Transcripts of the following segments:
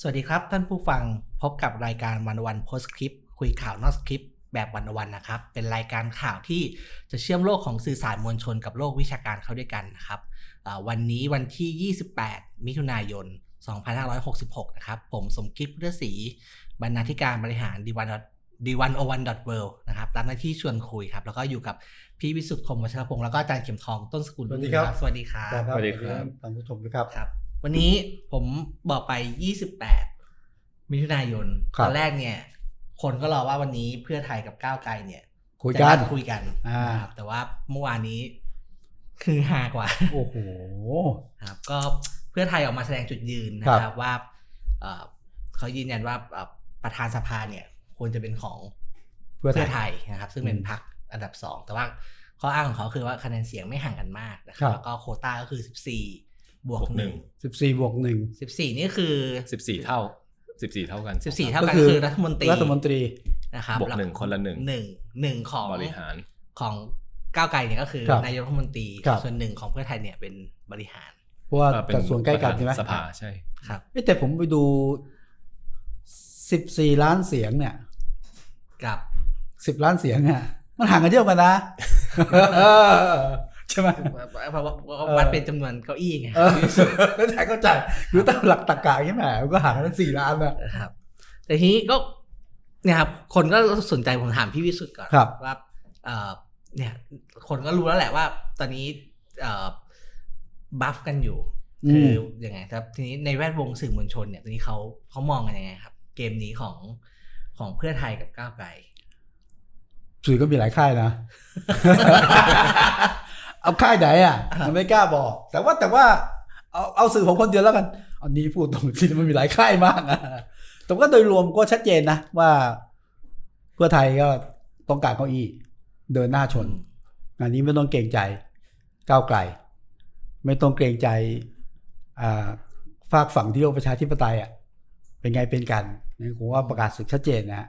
สวัสดีครับท่านผู้ฟังพบกับรายการวันวันโพสคลิปคุยข่าวนอกสคริปต์แบบวันวันนะครับ เป็นรายการข่าวที่จะเชื่อมโลกของสื่อสารมวลชนกับโลกวิชาการเข้าด้วยกันนะครับอ่าวันนี้วันที่ 28 มิถุนายน 2566 นะครับ ผมสมคิดพุทธศรีบรรณาธิการบริหารดีวันดีวันโอวันดอทเวินะครับรับหน้าที่ชวนคุยครับ แล้วก็อยู่กับพี่วิสุทธิ์คมวัชรพงศ์แล้วก็อาจารย์เข็มทองต้นสกุลสวัสดีครับ สวัสดีครับครับสวัสดีครับท่านผู้ชมนะครับครับ วันนี้ผมบอกไป 28 มิถุนายนครับตอนแรกเนี่ย คนก็รอว่าวันนี้เพื่อไทยกับก้าวไกลเนี่ย คุยจะกันนัดคุยกันอ่านะครับแต่ว่าเมื่อวานนี้คือฮากว่า โอ้โหครับ ก็เพื่อไทยออกมาแสดงจุดยืนนะคครัรับบว่าเอ่อเขายืนยันว่าเอ่อประธานสภาเนี่ย ควรจะเป็นของเพื่อเพื่อไทไทยยนะครับ ซึ่งเป็นอืมพรรคอันดับสองแต่ว่าข้ออ้างของเขาคือว่าคะแนนเสียงไม่ห่างกันมากนะคครัรับบแล้วก็โควต้าก็คือ 14 บวกบวกหหนึ่นึ่งงสิบสี่บวกหนึ่ง14นี่คือสิบสี่เท่าสิบสี่เท่ากัน14เท่าก็กันคือคือรัฐมนตรีรัฐมนตรีนะครับบวกแล้หนึ่งคนละหนึ่งหนึ่งหนึ่งของบริหารของก้าวไกลเนี่ยก็คือครับนายกรัฐมนตรีครับส่วนหนึ่งของเพื่อไทยเนี่ยเป็นบริหารเพราะว่าก็เป็นกระทรวงใกล้กันใช่ไหมประธาสภาใช่ครับเอ้ยแต่ผมไปดูสิบสี่ล้านเสียงเนี่ย กับสิบล้านเสียงเนี่ยมันห่างกันเยอะกันนะ ใช่ไหมเพราะว่าวัดเป็นจำนวนเก้าอี้ไงเออเข้าใจเข้าใจคือตามหลักตรรกะใช่ไหมมันก็ห่างกันสี่ล้านนะนะครับ แต่ทีนี้ก็เนี่ยครับ คนก็สนใจผมถามพี่วิสุทธ์ก่อนครับว่าเออเนี่ย คนก็รู้แล้วแหละว่า ตอนนี้เออบัฟกันอยู่อืมคือยังไงครับ ทีนี้ในแวดวงสื่อมวลชนเนี่ยตอนนี้เขาเขามองกันยังไงครับ เกมนี้ของของเพื่อไทยกับก้าวไกลสื่อก็มีหลายค่ายนะ เอาค่ายไหนอะอ่ามัมันไม่กล้าบอก แต่ว่าแต่ว่าเอาเอาสื่อผมคนเดียวแล้วกันอันนี้พูดตรงจริงมันมีหลายค่ายมากอะแต่ว่าโดยรวมก็ชัดเจนนะว่า เพื่อไทยก็ต้องการเก้าอี้เดินหน้าชนงานนี้ไม่ต้องเกรงใจก้าวไกล ไม่ต้องเกรงใจอ่าฝากฝั่งที่โลกประชาธิปไตยอะเป็นไงเป็นกันนี่ผมว่าประกาศสึกชัดเจนนะ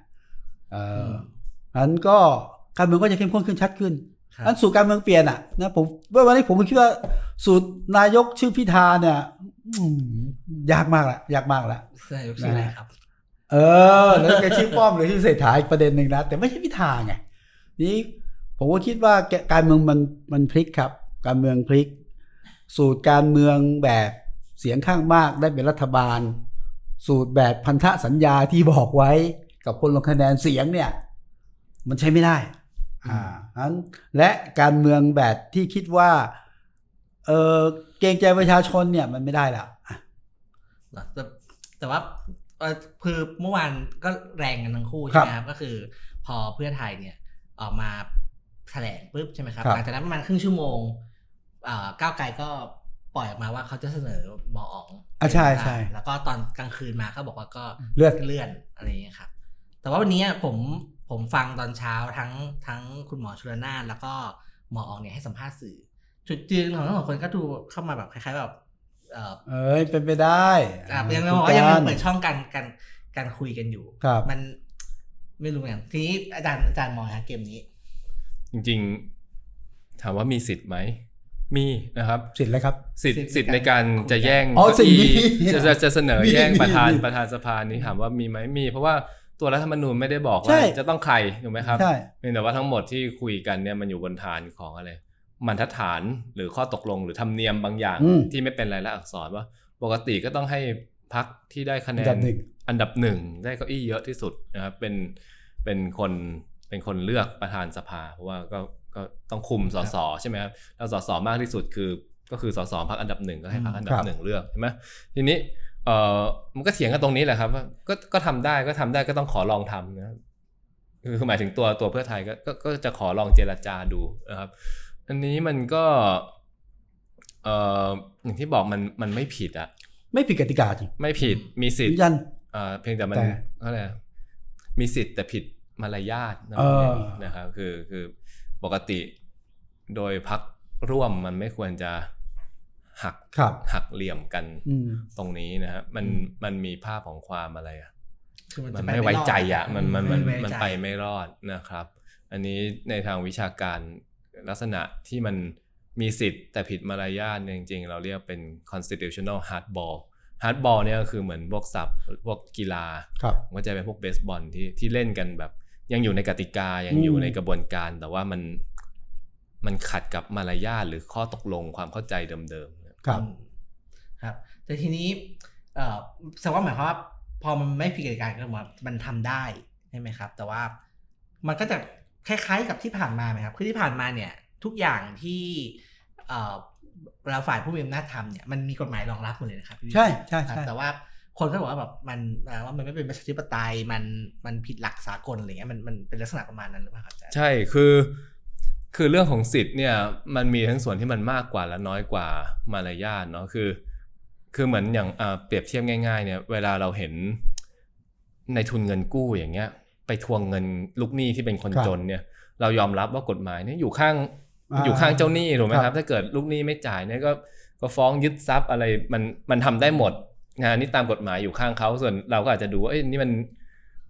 เออนั้นก็การเมืองก็จะเข้มข้นขึ้นชัดขึ้น ครับนั้นสูตรการเมืองเปลี่ยนอะนะผมว่าวันนี้ผมคิดว่าสูตรนายกชื่อพิธาเนี่ยอืมยากมากละยากมากละนายกชื่ออะไรครับ เออ แล้วแกชื่อป้อมหรือชื่อเศรษฐาอีกประเด็นหนึ่งนะแต่ไม่ใช่พิธาไงนี่ผมก็คิดว่าแกการเมืองมันมันพลิกครับ การเมืองพลิก สูตรการเมืองแบบเสียงข้างมากได้เป็นรัฐบาล สูตรแบบพันธสัญญาที่บอกไว้ กับคนลงคะแนนเสียงเนี่ย มันใช้ไม่ได้ อ่านั้นและการเมืองแบบที่คิดว่าเออเกรงใจประชาชนเนี่ยมันไม่ได้แล้วอะแต่แต่ว่าเอ่อคือเมื่อวานก็แรงกันทั้งคู่ครัใช่บไหมครับ ก็คือพอเพื่อไทยเนี่ยออกมาแถลงปุ๊บใช่ไหมครับครับหลังจากนั้นประมาณครึ่งชั่วโมงอ่าก้าวไกลก็ปล่อยออกมาว่าเขาจะเสนอหมออ๋องอะใช่ใช่แล้วก็ตอนกลางคืนมาเขาบอกว่าก็เลื่อนเลื่อนอะไรอย่างเงี้ยครับ แต่ว่าวันนี้ผม ผมฟังตอนเช้าทั้งทั้งคุณหมอชุลนานแล้วก็หมออ๋องเนี่ยให้สัมภาษณ์สื่อ จุดยืนของทั้งสองคนก็ดูเข้ามาแบบคล้ายๆแบบเอ่อเอ้ยเป็นไปได้อะยังถูบอกว่ายังกันเปิดช่องการการการคุยกันอยู่ครับมันไม่รู้เหมือนกันทีนี้อาจารย์อาจารย์มองฮะเกมนี้ จริง ๆ ถามว่ามีสิทธิ์ไหมมีนะครับ สิทธิ์อะไรครับ สิทสิทธิ์ธิ์สิทธิ์ในในกาการรจะแย่งอ๋อเก้าสิ่งอี้นี้จะจะจะเสนอมีแย่งมีประธานมีประธานสภานี้ถามว่ามีไหมมี เพราะว่า ตัวรัฐธรรมนูญไม่ได้บอกใช่ว่าจะต้องใครถูกไหมครับใช่เพียงแต่ว่าทั้งหมดที่คุยกันเนี่ยมันอยู่บนฐานของอะไรบรรทัดฐานหรือข้อตกลงหรือธรรมเนียมบางอย่างอืมที่ไม่เป็นรายลักษณ์อักษรว่า ปกติก็ต้องให้พักที่ได้คะแนอันดันบหนึ่งอันดับหนึ่งได้เก้าอี้เยอะที่สุดนะครับเป็นเป็นคนเป็นคนเลือกประธานสภาเพราะว่าก็ก็ต้องคุมสสใช่ไหมครับแล้วสสมากที่สุดคือก็คือสสพักอันดับหนึ่งก็ให้พักอันดัครับบหนึ่งเลือกใช่ไหมทีนี้ เออมันก็เถียงกันตรงนี้แหละครับว่าก็ก็ทำได้ก็ทำได้ก็ต้องขอลองทำนะครับคือหมายถึงตัวตัวเพื่อไทยก็ก็ก็จะขอลองเจรจาดูนะครับ อันนี้มันก็เอออย่างที่บอกมันมันไม่ผิดอะไม่ผิดกติกาจริงไม่ผิดมีสิทยืธิ์นยันเอ่อเพียงแต่มันแต่อะไรอะมีสิทธิ์แต่ผิดมารยาทนะเออนะครับคือคือปกติโดยพักร่วมมันไม่ควรจะ หักครับหักเหลี่ยมกันอืมตรงนี้นะครับมันอืมมันมีภาพของความอะไรอะคือมันจะปไม่ไว้ใจอะรดมันมันมันไว้มันใจไปไม่รอดนะครับ อันนี้ในทางวิชาการลักษณะที่มันมีสิทธิ์แต่ผิดมารยาทเนี่ยจริง ๆ เราเรียกเป็น constitutional hardball hardball เนี่ยก็คือเหมือนพวกศัพท์พวกกีฬาครับผมก็จะเป็นพวกเบสบอลที่ที่เล่นกันแบบ ยังอยู่ในกติกายังอยู่อืมในกระบวนการ แต่ว่ามันมันขัดกับมารยาทหรือข้อตกลงความเข้าใจเดิมๆ ครับอืมครับ แต่ทีนี้เอ่อแสดงว่าหมายความว่าพอมันไม่ผิดกติกาก็หมายความว่ามันทำได้ใช่ไหมครับ แต่ว่ามันก็จะคล้ายๆกับที่ผ่านมาไหมครับ คือที่ผ่านมาเนี่ย ทุกอย่างที่เอ่อเราฝ่ายผู้มีอำนาจทำเนี่ยมันมีกฎหมายรองรับหมดเลยนะครับพี่วิใช่ใช่ครับใช่แต่ว่าคนก็บอกว่าแบบมันเอ่อว่ามันไม่เป็นประชาธิปไตยมันมันผิดหลักสากลอะไรเงี้ยมันมันเป็นลักษณะประมาณนั้นหรือเปล่าครับอาจารย์ใช่คือ คือเรื่องของสิทธิ์เนี่ยมันมีทั้งส่วนที่มันมากกว่าและน้อยกว่ามารยาทเนาะคือ คือเหมือนอย่างอ่าเปรียบเทียบง่าย ๆ เนี่ยเวลาเราเห็นในทุนเงินกู้อย่างเงี้ย ไปทวงเงินลูกหนี้ที่เป็นคนครับจนเนี่ย เรายอมรับว่ากฎหมายเนี่ยอยู่ข้างอ่าอยู่ข้างเจ้าหนี้ถูกไหมคครัรับบถ้าเกิดลูกหนี้ไม่จ่ายเนี่ยก็ก็ฟ้องยึดทรัพย์อะไรมันมันทำได้หมดนะนี่ตามกฎหมายอยู่ข้างเขาส่วนเราก็อาจจะดูว่าเอ้ยนี่มัน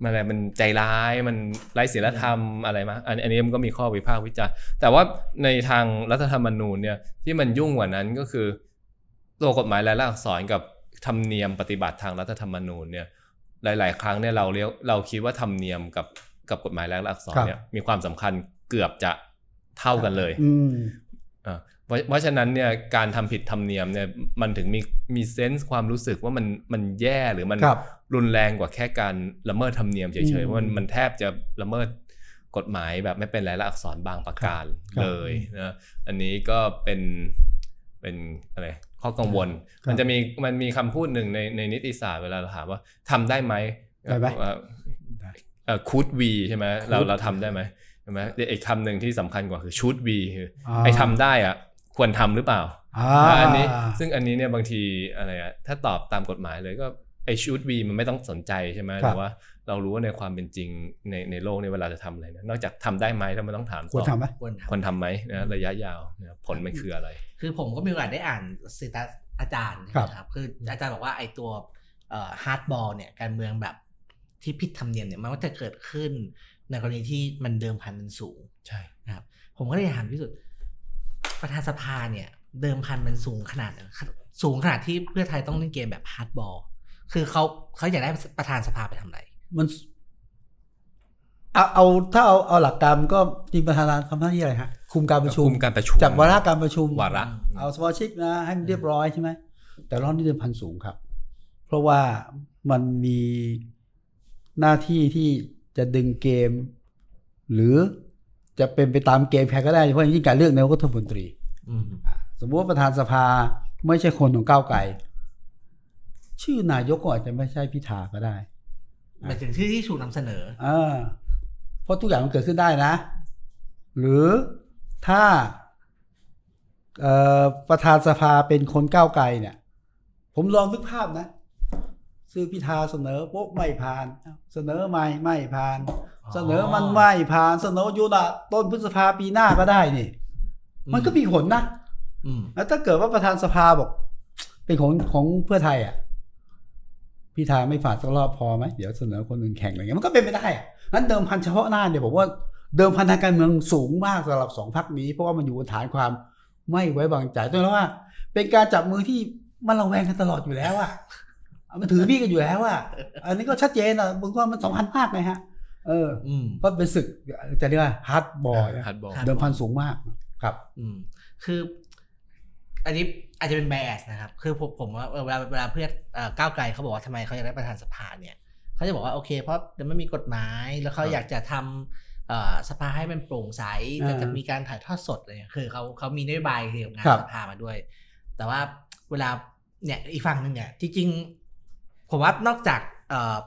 มันอะไรมันใจร้ายมันไร้ศีลธรรมอะไรมาอันอันนี้มันก็มีข้อวิพากษ์วิจารณ์แต่ว่าในทางรัฐธรรมนูญเนี่ยที่มันยุ่งกว่านั้นก็คือ ตัวกฎหมายรายลักษณ์อักษรกับธรรมเนียมปฏิบัติทางรัฐธรรมนูญเนี่ยหลาย ๆ ครั้งเนี่ยเราเรียกเราคิดว่าธรรมเนียมกับกับกฎหมายรายลักษณ์อักษรเนี่ยมีความสำคัญเกือบจะเท่ากันเลยอืมอ่า เพราะเพราะฉะนั้นเนี่ยการทำผิดธรรมเนียมเนี่ยมันถึงมีมีเซนส์ความรู้สึกว่ามันมันแย่หรือมันครับรุนแรงกว่าแค่การละเมิดธรรมเนียมเฉอืยมๆว่ามันมันแทบจะละเมิดกฎหมายแบบไม่เป็นรายลักษณ์อักษรบางประการครับเลยนะอันนี้ก็เป็นเป็นอะไรข้อกังวลครับมันจะมีมันมีคำพูดหนึ่งในในนิติศาสตร์เวลาเราถามว่าทำได้ไหมได้ไหมเอ่อได้เอ่อคูดวีใช่ไหมเรา could เราทำได้ไหมใช่ไหมอีกคำหนึ่งที่สำคัญกว่าคือชูดวีคืออ่าไอ้ทำได้อะ ควรทำหรือเปล่าอ่าอ่าอันนี้ซึ่งอันนี้เนี่ยบางทีอะไรอะถ้าตอบตามกฎหมายเลยก็ไอชูดวีมันไม่ต้องสนใจใช่ไหมครับแต่ว่าเรารู้ว่าในความเป็นจริงในในโลกเนี่ยเวลาจะทำอะไรเนี่ยนอกจากทำได้ไหมแล้วมันต้องถามควรจะทำไหมควรทำควรทำไหมนะระยะยาวนะผลมันคืออะไร คือผมก็มีโอกาสได้อ่าน status อาจารย์ครับนะครับคืออาจารย์บอกว่าไอ้ตัว hardball เนี่ยการเมืองแบบที่ผิดธรรมเนียมเนี่ยมันก็จะเกิดขึ้นในกรณีที่มันเดิมพันมันสูงใช่นะครับผมก็เลยถามพี่สุด ประธานสภาเนี่ย เดิมพันมันสูงขนาดไหนสูงขนาดที่เพื่อไทยต้องเล่นเกมแบบ hardballคือเขาเขาอยากได้ประธานสภาไปทำอะไร มันเอาเอาถ้าเอาเอาหลักการมันก็จริงประธานทำหน้าที่อะไรฮะ คุมการประชุมคุมการประชุมจัดวาระการประชุมวาระเอาสมาชิกนะ ให้มันเรียบร้อยใช่ไหมแต่รอบนี้เดิมพันสูงครับ เพราะว่ามันมีหน้าที่ที่จะดึงเกม หรือ จะเป็นไปตามเกมใครก็ได้ เพราะอย่างยิ่งการเลือกนายกรัฐมนตรีอืมอะสมมติว่าประธานสภาไม่ใช่คนของก้าวไกลชื่อนายกก็อาจจะไม่ใช่พิธาก็ได้หมายถึงที่ที่ถูกนำเสนออ่าเพราะทุกอย่างมันเกิดขึ้นได้นะ หรือถ้าเอ่อประธานสภาเป็นคนก้าวไกลเนี่ย ผมลองนึกภาพนะ ซื้อพิธาเสนอปุ๊บไม่ผ่าน เสนอใหม่ไม่ผ่านอ๋อ เสนอมันไม่ผ่านเสนอยุนะต้นพฤษภาปีหน้าก็ได้นี่ มันก็มีผลนะอืมแล้วถ้าเกิดว่าประธานสภาบอก เป็นของของเพื่อไทยอะพิธาไม่ผ่านสักรอบพอไหมเดี๋ยวเสนอคนอื่นแข่งอะไรเงี้ยมันก็เป็นไปได้อะนั้นเดิมพันเฉพาะหน้าเนี่ยผมว่าเดิมพันทางการเมืองสูงมากสำหรับสองพรรคนี้ เพราะว่ามันอยู่บนฐานความไม่ไว้วางใจต้องแล้วว่า เป็นการจับมือที่มันระแวงกันตลอดอยู่แล้วอะมันถือพี่กันอยู่แล้วอะอันนี้ก็ชัดเจนอะผมว่ามันสำคัญมากเลยฮะ เอออืมก็เป็นศึกจะเรียกว่า hardball hardball ครับเดิมพันสูงมากครับ อืมคือ อันนี้อาจจะเป็น bias นะครับ คือผมผมว่าเออเวลาเวลาเพื่อนเอ่อก้าวไกลเขาบอกว่าทำไมเขาอยากได้ประธานสภาเนี่ยเขาจะบอกว่าโอเค เพราะเดี๋ยวไม่มีกฎหมายแล้วเขาครับอยากจะทำเอ่อสภาให้มันโปร่งใสอ่าจะจะมีการถ่ายทอดสดอะไรอย่างเงี้ยคือเขาเขามีนโยบายเกี่ยวกับงานครับสภามาด้วย แต่ว่าเวลาเนี่ยอีกฝั่งหนึ่งเนี่ยจริงๆผมว่านอกจากเอ่อ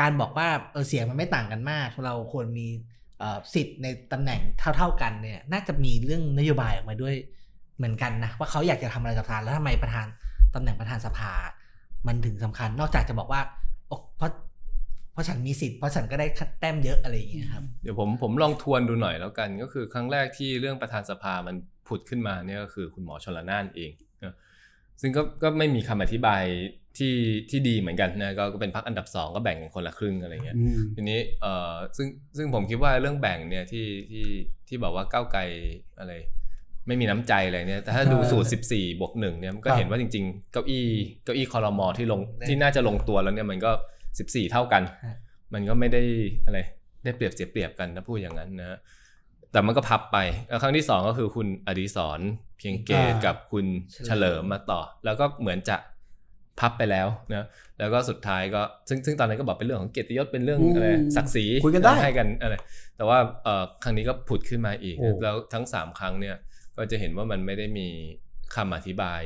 การบอกว่าเออเสียงมันไม่ต่างกันมาก เราควรมีสิทธิ์ในตำแหน่งเท่า ๆกันเนี่ย น่าจะมีเรื่องนโยบายออกมาด้วยเหมือนกันนะว่าเขาอยากจะทำอะไรกับประธานแล้วทำไมประธานตำแหน่งประธานสภา มันถึงสำคัญ นอกจากจะบอกว่าเพราะเพราะฉันมีสิทธิ์เพราะฉันก็ได้แต้มเยอะอะไรอย่างเงี้ยครับเดี๋ยวผมผมลองทวนดูหน่อยแล้วกัน ก็คือครั้งแรกที่เรื่องประธานสภามันผุดขึ้นมาเนี่ยก็คือคุณหมอชลนานเอง ซึ่งก็ก็ไม่มีคำอธิบายที่ที่ดีเหมือนกันนะก็ก็เป็นพักอันดับสองก็แบ่งกันคนละครึ่งอะไรเงี้ยอืมทีนี้เอ่อซึ่งซึ่งผมคิดว่าเรื่องแบ่งเนี่ยที่ที่ที่บอกว่าก้าวไกลอะไร ไม่มีน้ำใจอะไรเนี่ยแต่ถ้าดูสูตร 14 บวกหนึ่งเนี่ยมันก็ครับเห็นว่าจริงๆ เก้าอี้เก้าอี้คอรมอที่ลงที่น่าจะลงตัวแล้วเนี่ยมันก็ 14 เท่ากันฮะมันก็ไม่ได้อะไรได้เปรียบเสียเปรียบกันถ้าพูดอย่างนั้นนะฮะแต่มันก็พับไปแล้วครั้งที่สองก็คือคุณอดิศร เพียงเกตอ่ากักับคุณเฉลิมมาต่อ แล้วก็เหมือนจะพับไปแล้วนะแล้วก็สุดท้ายก็ซึ่งซึ่งตอนนั้นก็บอกเป็นเรื่องของเกียรติยศเป็นเรื่องอืมอะไรศักดิ์ศรีคุยกันได้ให้กันอะไรแต่ว่าเอ่อครั้งนี้ก็ผุดขึ้นมาอีกโอ้แล้วทั้งสามครั้งเนี่ยก็จะเห็นว่ามันไม่ได้มีคำอธิบาย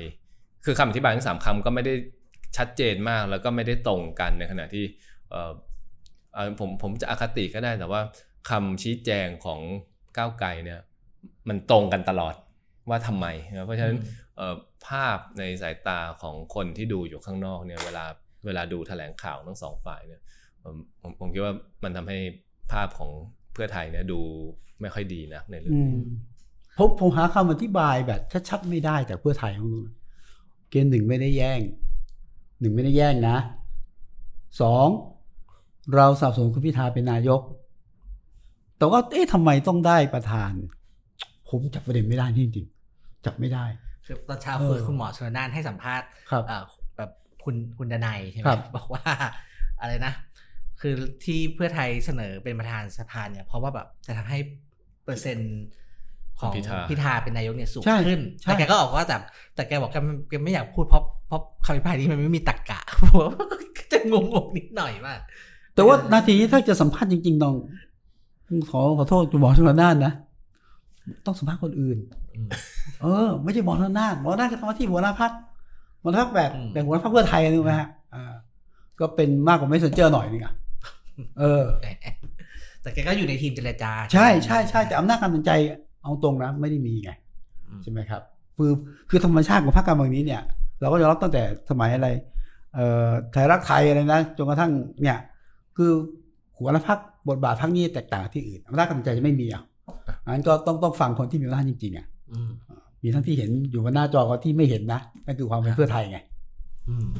คือคำอธิบายทั้งสามคำก็ไม่ได้ชัดเจนมากแล้วก็ไม่ได้ตรงกันในขณะที่เอ่อเอ่อผมผมจะอคติก็ได้แต่ว่าคำชี้แจงของก้าวไกลเนี่ย มันตรงกันตลอด ว่าทำไมนะเพราะฉะนั้นเอ่อภาพในสายตาของคนที่ดูอยู่ข้างนอกเนี่ยเวลาเวลาดูแถลงข่าวทั้งสองฝ่ายเนี่ยผมผมผมคิดว่ามันทำให้ภาพของเพื่อไทยเนี่ยดูไม่ค่อยดีนะในเรื่องอืนี้มผมผมหาคำอธิบายแบบชัดๆไม่ได้จากเพื่อไทยของมึงเกณฑ์หนึ่งไม่ได้แย่งหนึ่งไม่ได้แย่งนะสองเราสนับสนุนคุณพิธาเป็นนายก แต่ว่าเอ๊ะทำไมต้องได้ประธาน ผมจับประเด็นไม่ได้จริงๆจับไม่ได้ คือตอนเช้าเออคุยคุณหมอชลนานให้สัมภาษณ์ครับเอ่อแบบคุณคุณดนัยใช่ไหมครับบอกว่าอะไรนะ คือที่เพื่อไทยเสนอเป็นประธานสภาเนี่ย เพราะว่าแบบจะทำให้เปอร์เซ็นต์ของพิธาพิธาเป็นนายกเนี่ยสูงใช่ขึ้นใช่แต่แกก็ออกว่าแต่แต่แกบอกแกไม่แกไม่อยากพูดเพราะเพราะคำอภิปรายนี้มันไม่มีตรรกะผมว่าจะงงๆนิดหน่อยมากแต่ว่านาทีนี้ถ้าจะสัมภาษณ์จริงๆต้องขอขอโทษคุณหมอชลนานนะ ต้องสัมภาษณ์คนอื่นอืมเออ ไม่ใช่หมอชลนานหมอชลนานก็ทำหน้าที่หัวหน้าพักหัวหน้าพักแบบอืมแบบหัวหน้าพักเพื่อไทยนึกไหมฮะอ่าก็เป็นมากกว่าไม่เซนเจอร์หน่อยนึงอะเออ แต่แกก็อยู่ในทีมเจรจา ใช่ใช่ใช่แต่อำนาจการตัดสินใจเอาตรงนะไม่ได้มีไงอืมใช่ไหมครับ คือคือธรรมชาติของพรรคการเมืองนี้เนี่ย เราก็ยอมรับตั้งแต่สมัยอะไร เอ่อไทยรักไทยอะไรนะจนกระทั่งเนี่ย คือหัวหน้าพักบทบาทพักนี้แตกต่างกับที่อื่นอำนาจการตัดสินใจจะไม่มีอะ งั้นก็ต้องต้องฟังคนที่มีอำนาจจริงๆอะอืมมีทั้งที่เห็นอยู่บนหน้าจอกับที่ไม่เห็นนะนั่นคือความเป็นเพื่อไทยไงอืม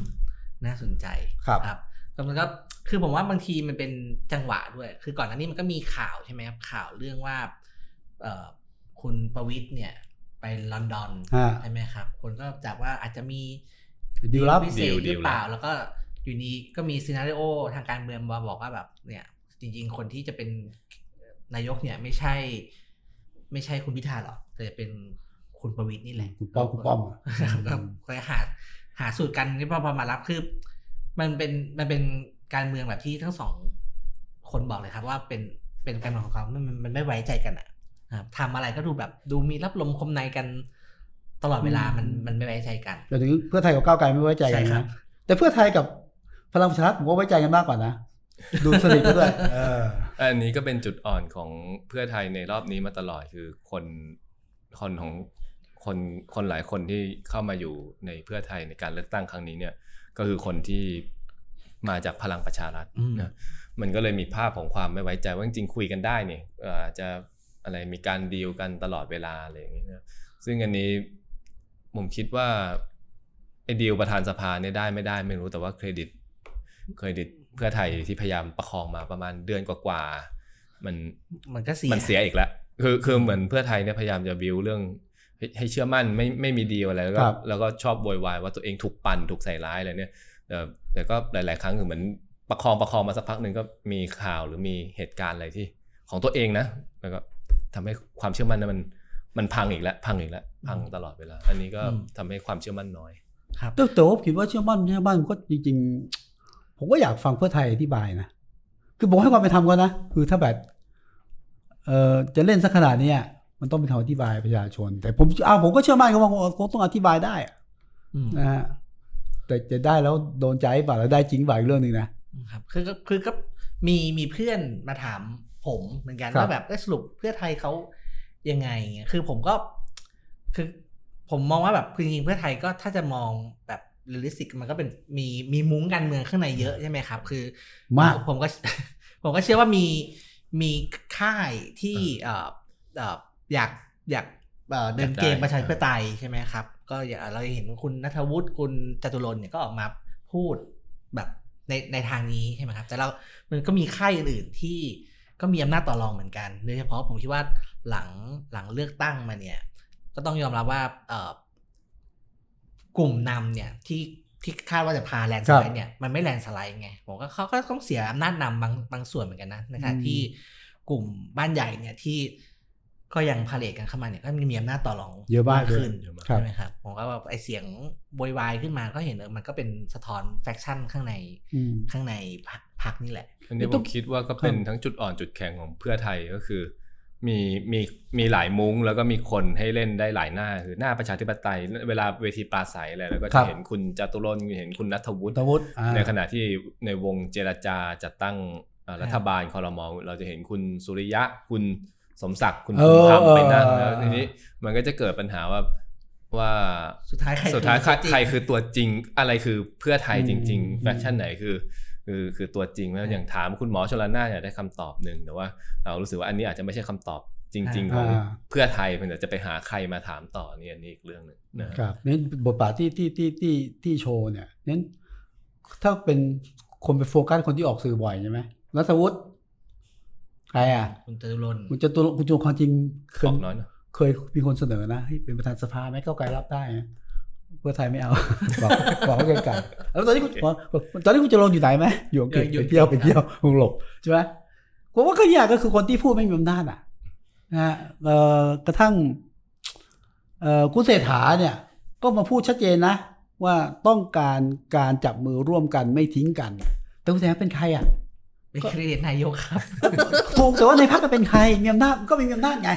น่าสนใจครับครับแล้วมันก็คือผมว่าบางทีมันเป็นจังหวะด้วย คือก่อนหน้านี้มันก็มีข่าวใช่ไหมครับข่าวเรื่องว่าเอ่อคุณประวิทย์เนี่ยไปลอนดอนอ่าใช่ไหมครับ คนก็จากว่าอาจจะมีดีลลับพิเศษดีลหรือเปล่าดีลลับแล้วก็อยู่นี้ก็มีซีนารีโอทางการเมืองมาบอกว่าแบบเนี่ย จริง ๆ คนที่จะเป็นนายกเนี่ยไม่ใช่ ไม่ใช่คุณพิธาหรอกแต่จะเป็นคุณประวิทย์นี่แหละคุณป้อมคุณป้อมอะก็ก็หาหาสูตรกันที่พอมารับคือ มันเป็นมันเป็นการเมืองแบบที่ทั้งสองคนบอกเลยครับ ว่าเป็นเป็นการเมืองของเขามันมันไม่ไว้ใจกันอะครับทำอะไรก็ดูแบบดูมีรับลมคมในกันตลอดเวลามันมันไม่ไว้ใจกันแต่ถึงเพื่อไทยกับก้าวไกลไม่ไว้ใจกันใช่ครันะบแต่เพื่อไทยกับพลังประชารัฐผมว่าไว้ใจกันมากกว่านะ ดูสนิทกันด้วยเอออันนี้ก็เป็นจุดอ่อนของเพื่อไทยในรอบนี้มาตลอดคือคนคนของคนคนหลายคนที่เข้ามาอยู่ในเพื่อไทยในการเลือกตั้งครั้งนี้เนี่ย ก็คือคนที่มาจากพลังประชารัฐอืมนะมันก็เลยมีภาพของความไม่ไว้ใจว่าจริงๆคุยกันได้เนี่ยเอ่ออาจจะอะไรมีการดีลกันตลอดเวลาอะไรอย่างเงี้ยนะซึ่งอันนี้ผมคิดว่าไอ้ดีลประธานสภาเนี่ยได้ไม่ได้ไม่รู้แต่ว่าเครดิตเครดิต เพื่อไทยที่พยายามประคองมาประมาณเดือนกว่าๆมันมันก็เสียมันเสียอีกแล้วคือคือเหมือนเพื่อไทยเนี่ยพยายามจะบิวเรื่องให้ให้เชื่อมั่นไม่ไม่มีดีลอะไรแล้วก็ครับแล้วก็ชอบโวยวายว่าตัวเองถูกปั่นถูกใส่ร้ายอะไรเนี่ยแต่แต่ก็หลาย ๆ ครั้งคือเหมือนประคองประคองมาสักพักหนึ่งก็มีข่าวหรือมีเหตุการณ์อะไรที่ของตัวเองนะแล้วก็ทำให้ความเชื่อมั่นนั้นมันมันพังอีกแล้วพังอีกแล้วพังตลอดเวลาอันนี้ก็ทำให้ความเชื่อมั่นน้อย ครับแต่แต่ว่าผมคิดว่าเชื่อมั่นเชื่อมั่นก็จริงๆ ผมก็อยากฟังเพื่อไทยอธิบายนะ คือผมให้ความเป็นธรรมก็นะ คือถ้าแบบเออจะเล่นสักขนาดเนี้ยมันต้องมีคำอธิบายประชาชน แต่ผมเอาผมก็เชื่อมั่นเขาว่าคงต้องอธิบายได้อะอืมนะฮะแต่จะได้แล้วโดนใจเปล่าแล้วได้จริงเปล่าอีกเรื่องหนึ่งนะครับคือก็คือก็มีมีเพื่อนมาถามผมเหมือนกันครับว่าแบบเอ้ยสรุปเพื่อไทยเขายังไงเงี้ยคือผมก็คือผมมองว่าแบบคือจริงๆเพื่อไทยก็ถ้าจะมองแบบ realistic มันก็เป็นมีมีมุ้งการเมืองข้างในเยอะใช่ไหมครับ คือมากผมก็ผมก็เชื่อว่ามีมีค่ายที่เอ่อเอ่ออยากอยากเอ่อเดินเกมประชาธิปไตยใช่ไหมครับ ก็อย่างเราเห็นคุณณัฐวุฒิคุณจาตุรนต์เนี่ยก็ออกมาพูดแบบในในทางนี้ใช่ไหมครับ แต่เรา มันก็มีค่ายอื่นๆที่ก็มีอำนาจต่อรองเหมือนกัน โดยเฉพาะผมคิดว่าหลังหลังเลือกตั้งมาเนี่ย ก็ต้องยอมรับว่าเอ่อ กลุ่มนำเนี่ยที่ที่คาดว่าจะพา landslide เนี่ยมันไม่ landslide ไงผมก็เขาก็ต้องเสียอำนาจนำบางบางส่วนเหมือนกันนะในขณะที่กลุ่มบ้านใหญ่เนี่ยที่ก็ยังพาเหรดกันเข้ามาเนี่ยก็มีอำนาจต่อรองเยอะมากเลยขึ้นเยอะมากครับใช่ไหมครับผมก็ว่าไอเสียงโวยวายขึ้นมาก็เห็นเออมันก็เป็นสะท้อน faction ข้างในอืมข้างในพรรคพรรคนี่แหละอันนี้ไม่ผต้องมคิดว่าก็เป็นครับทั้งจุดอ่อนจุดแข็งของเพื่อไทยก็คือ มีมีมีหลายมุ้งแล้วก็มีคนให้เล่นได้หลายหน้าคือหน้าประชาธิปไตย เวลาเวทีปราศัยอะไรแล้วก็ครัจะบเห็นคุณจตุรนต์เห็นคุณนัทวุฒิตวุฒิอ่าในขณะที่ในวงเจรจาจัดตั้งเอ่อรัฐบาลคอรมอเราจะเห็นคุณสุริยะคุณสมศักดิ์คุณเอภูอมิธรรมไปนั่งเออแล้วทีนี้มันก็จะเกิดปัญหาว่าว่าสุดท้ายใครสุดท้ายใครจงใครคือตัวจริงอะไรคือเพื่อไทยจริงอืมๆ faction ไหนคือ คือคือตัวจริงแล้วอย่างถามคุณหมอชลน่านเนี่ยได้คำตอบหนึ่งแต่ว่าเรารู้สึกว่าอันนี้อาจจะไม่ใช่คำตอบจริงๆของอ่าเพื่อไทยเพียงแต่จะไปหาใครมาถามต่อเนี่ยอันนี่อีกเรื่องหนึ่งนะครับนี่บทบาทที่ที่ที่ที่ที่โชว์เนี่ยนั้นถ้าเป็นคนไปโฟกัสคนที่ออกสื่อบ่อยใช่ไหมณัฐวุฒิใครอะคุณจาตุรนต์คุณจาตุคุณจูความจริงแกออกน้อยเนอะเคยมีคนเสนอนะให้เป็นประธานสภาไหมก้าวไกลรับได้นะ เพื่อไทยไม่เอา บอกบอกเขาไกลๆแล้วตอนนี้คุณบอกตอนนี้คุณจะลงอยู่ไหนไหมอยู่อังกฤษไปเที่ยวไปเที่ยวคงหลบใช่ไหมผมว่าก็เนี่ยก็คือคนที่พูดไม่มีอำนาจอะนะฮะเอ่อกระทั่งเอ่อคุณเศรษฐาเนี่ย ก็มาพูดชัดเจนนะ ว่าต้องการการจับมือร่วมกันไม่ทิ้งกัน แต่คุณเศรษฐาเป็นใครอะเป็นเครดิตนายกครับถูกแต่ว่าในพรรคก็เป็นใครมีอำนาจก็มีอำนาจไง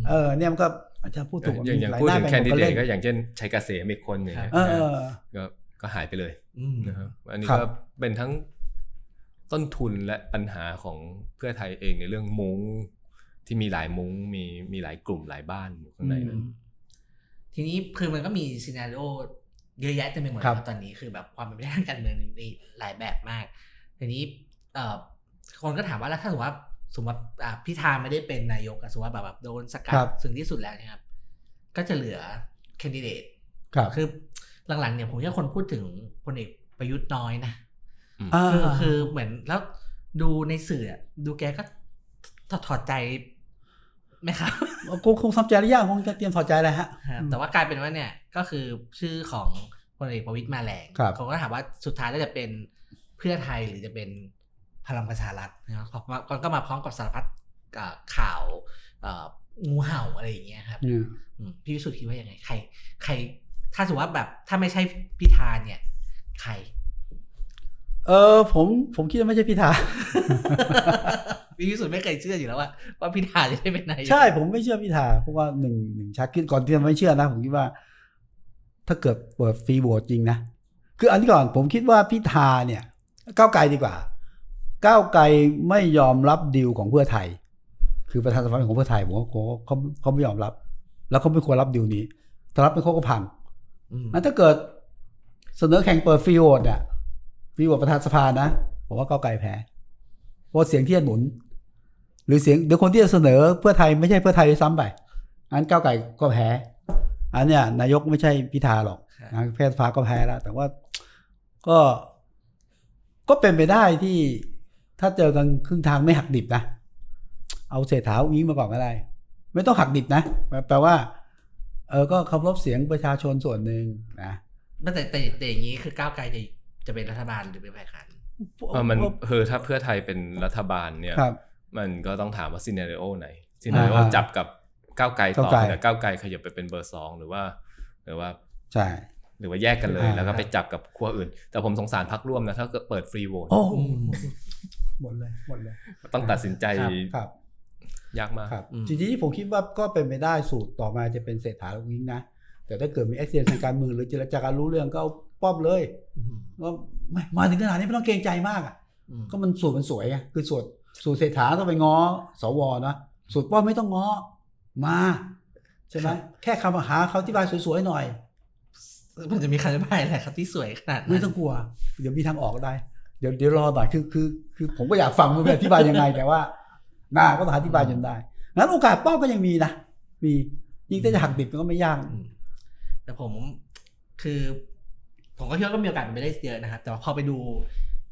มเออเนี่ยมันก็ อาจจะพูดถูกอย่างอย่างมีหลพูดหน้ถึงไปแคนดิหมเดล่ตก็อย่างเช่นชัยเกษมอีกคนอย่างเงี้ยเออเออก็ก็หายไปเลยอืมนะครับอันนี้ครับก็เป็นทั้งต้นทุนและปัญหาของเพื่อไทยเองในเรื่องมุ้งที่มีหลายมุ้งมีมีหลายกลุ่มหลายบ้านอยู่ข้างในนั้นทีนี้คือมันก็มีซีนารีโอเยอะแยะเต็มไปหมดครับครับตอนนี้คือแบบความเป็นไปได้ทางการเมืองมีหลายแบบมากทีนี้เอ่อคนก็ถามว่าแล้วถ้าสมมติว่า สมมติว่าอ่าพิธาไม่ได้เป็นนายกอะสมมติว่าแบบแบบโดนสกัครัดบถึงที่สุดแล้วเนะครับ ก็จะเหลือแคนดิเดตครับคือหลังๆเนี่ยผมว่าคนพูดถึงพลเอกประยุทธ์น้อยนะอ่าคือคือเหมือนแล้วดูในสื่ออะดูแกก็ถอดถอดใจไหมครับคงคงทำใจหรือยังคงจะเตรียมถอดใจแล้วฮะครับแต่ว่ากลายเป็นว่าเนี่ยก็คือชื่อของพลเอกประวิตยมาแรงครับเขาก็ถามว่าสุดท้ายแล้วจะเป็นเพื่อไทยหรือจะเป็น พลังประชารัฐนะครับเพราะว่าก็มาพร้อมกับสารพัดอ่าข่าวเอ่องูเห่าอะไรอย่างเงี้ยครับเนี่ยอืมพี่วิสุทธ์คิดว่ายังไงใคร ใคร ถ้าสมมติว่าแบบถ้าไม่ใช่พิธาเนี่ย ใคร เออผมผมคิดว่าไม่ใช่พิธาพี่วิสุทธ์ไม่เคยเชื่ออยู่แล้วว่าว่าพิธาจะได้เป็นนายกใช่ผมไม่เชื่อพิธาเพราะว่าหนึ่งหนึ่งชัดขึ้นก่อนที่จะไม่เชื่อนะ ผมคิดว่า ถ้าเกิดเปิด free vote จริงนะคืออันนี้ก่อนผมคิดว่าพิธาเนี่ย ก้าวไกลดีกว่า ก้าวไกลไม่ยอมรับดีลของเพื่อไทย คือประธานสภาของเพื่อไทยผมว่าเขาเขาเขาไม่ยอมรับ แล้วเขาไม่ควรรับดีลนี้ถ้ารับไปเขาก็พังอืมนั้นถ้าเกิดเสนอแข่งเปิด free vote เนี่ย free vote ประธานสภานะผมว่าก้าวไกลแพ้เพราะเสียงที่จะหนุน หรือเสียงเดี๋ยวคนที่จะเสนอเพื่อไทยไม่ใช่เพื่อไทยด้วยซ้ำไปอันก้าวไกลก็แพ้ อันเนี้ยนายกไม่ใช่พิธาหรอกนะแพทย์สภาก็แพ้แล้ว แต่ว่าก็ก็เป็นไปได้ที่ ถ้าเจอกันครึ่งทางไม่หักดิบนะ เอาเศรษฐาอุ้งอิงมาก่อนก็ได้ ไม่ต้องหักดิบนะ แปลว่า เออก็เคารพเสียงประชาชนส่วนหนึ่งนะแต่แต่แต่แต่อย่างนี้คือก้าวไกลจะจะเป็นรัฐบาลหรือเป็นฝ่ายค้านเออมันเออถ้าเพื่อไทยเป็นรัฐบาลเนี่ยครับมันก็ต้องถามว่าซีเน r รโอไหนซีเน r รโออ่าจับกับก้าวไกลต่อก้าวไกลแต่ก้าวไกลขยับไปเป็นเบอร์สองหรือว่า หรือว่า ใช่ หรือว่าแยกกันเลยอ่าแล้วก็ไปจับกับขั้วอื่น แต่ผมสงสารพรรคร่วมนะถ้าเกิดเปิด free vote โอ้อืมหมดเลยหมดเลยต้องตัดสินใจครับยากมากครับอืมทีนี้ผมคิดว่าก็เป็นไปได้สูตรต่อมาจะเป็นเศรษฐาอุ๊งอิ๊งนะแต่ถ้าเกิดมี accident ทางการเมืองหรือเจรจากันรู้เรื่องก็เอาป้อมเลยอืมว่าไม่มาถึงขนาดนี้ไม่ต้องเกรงใจมากอะอืมก็มันสูตรมันสวยไงคือสูตรสูตรเศรษฐาต้องไปง้อสวนะสูตรป้อมไม่ต้องง้อมาใช่ไหมแค่คำหาเขาที่บายสวยๆหน่อย มันจะมีคำอธิบายอะไรครับที่สวยขนาดนั้นไม่ต้องกลัว เดี๋ยวมีทางออกได้ เดี๋ยวเดี๋ยวรอหน่อยคือคือ คือผมก็อยากฟังมันอธิบายยังไง แต่ว่าหน้าก็ต้องอธิบายจนได้งั้นโอกาสป้อมก็ยังมีนะมียิ่งถ้าจะหักดิบมันก็ไม่ยากอืมแต่ผมคือ ผมก็คิดว่าก็มีโอกาสเป็นไปได้เยอะนะครับ แต่ว่าพอไปดู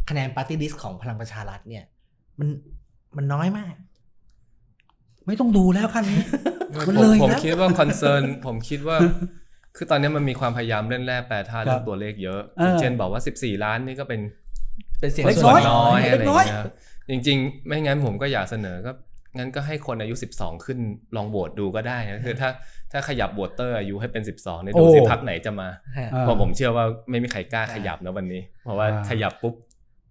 คะแนน party list ของพลังประชารัฐเนี่ย มันมันน้อยมาก ไม่ต้องดูแล้วขั้นนี้มันผมเลยผมแล้วคิดว่า concernผมคิดว่า คือตอนนี้มันมีความพยายามเล่นแร่แปรธาตุครับเรื่องตัวเลขเยอะ เออ เช่นบอกว่า 14 ล้านนี่ก็เป็นเป็นเสียงเล็กส่วนน้น้ออยยอะไรเล็กน้อย เงี้ยจริง ๆ ไม่งั้นผมก็อยากเสนอก็งั้นก็ให้คนอายุ 12 ขึ้นลองโหวตดูก็ได้นะคือถ้าถ้าขยับ voter อายุให้เป็น 12เนี่ยดูสิโอ้ พรรคไหนจะมาฮะอ่าเพราะผมเชื่อว่าไม่มีใครกล้าขยับนะวันนี้ เพราะว่าอ่า ขยับปุ๊บ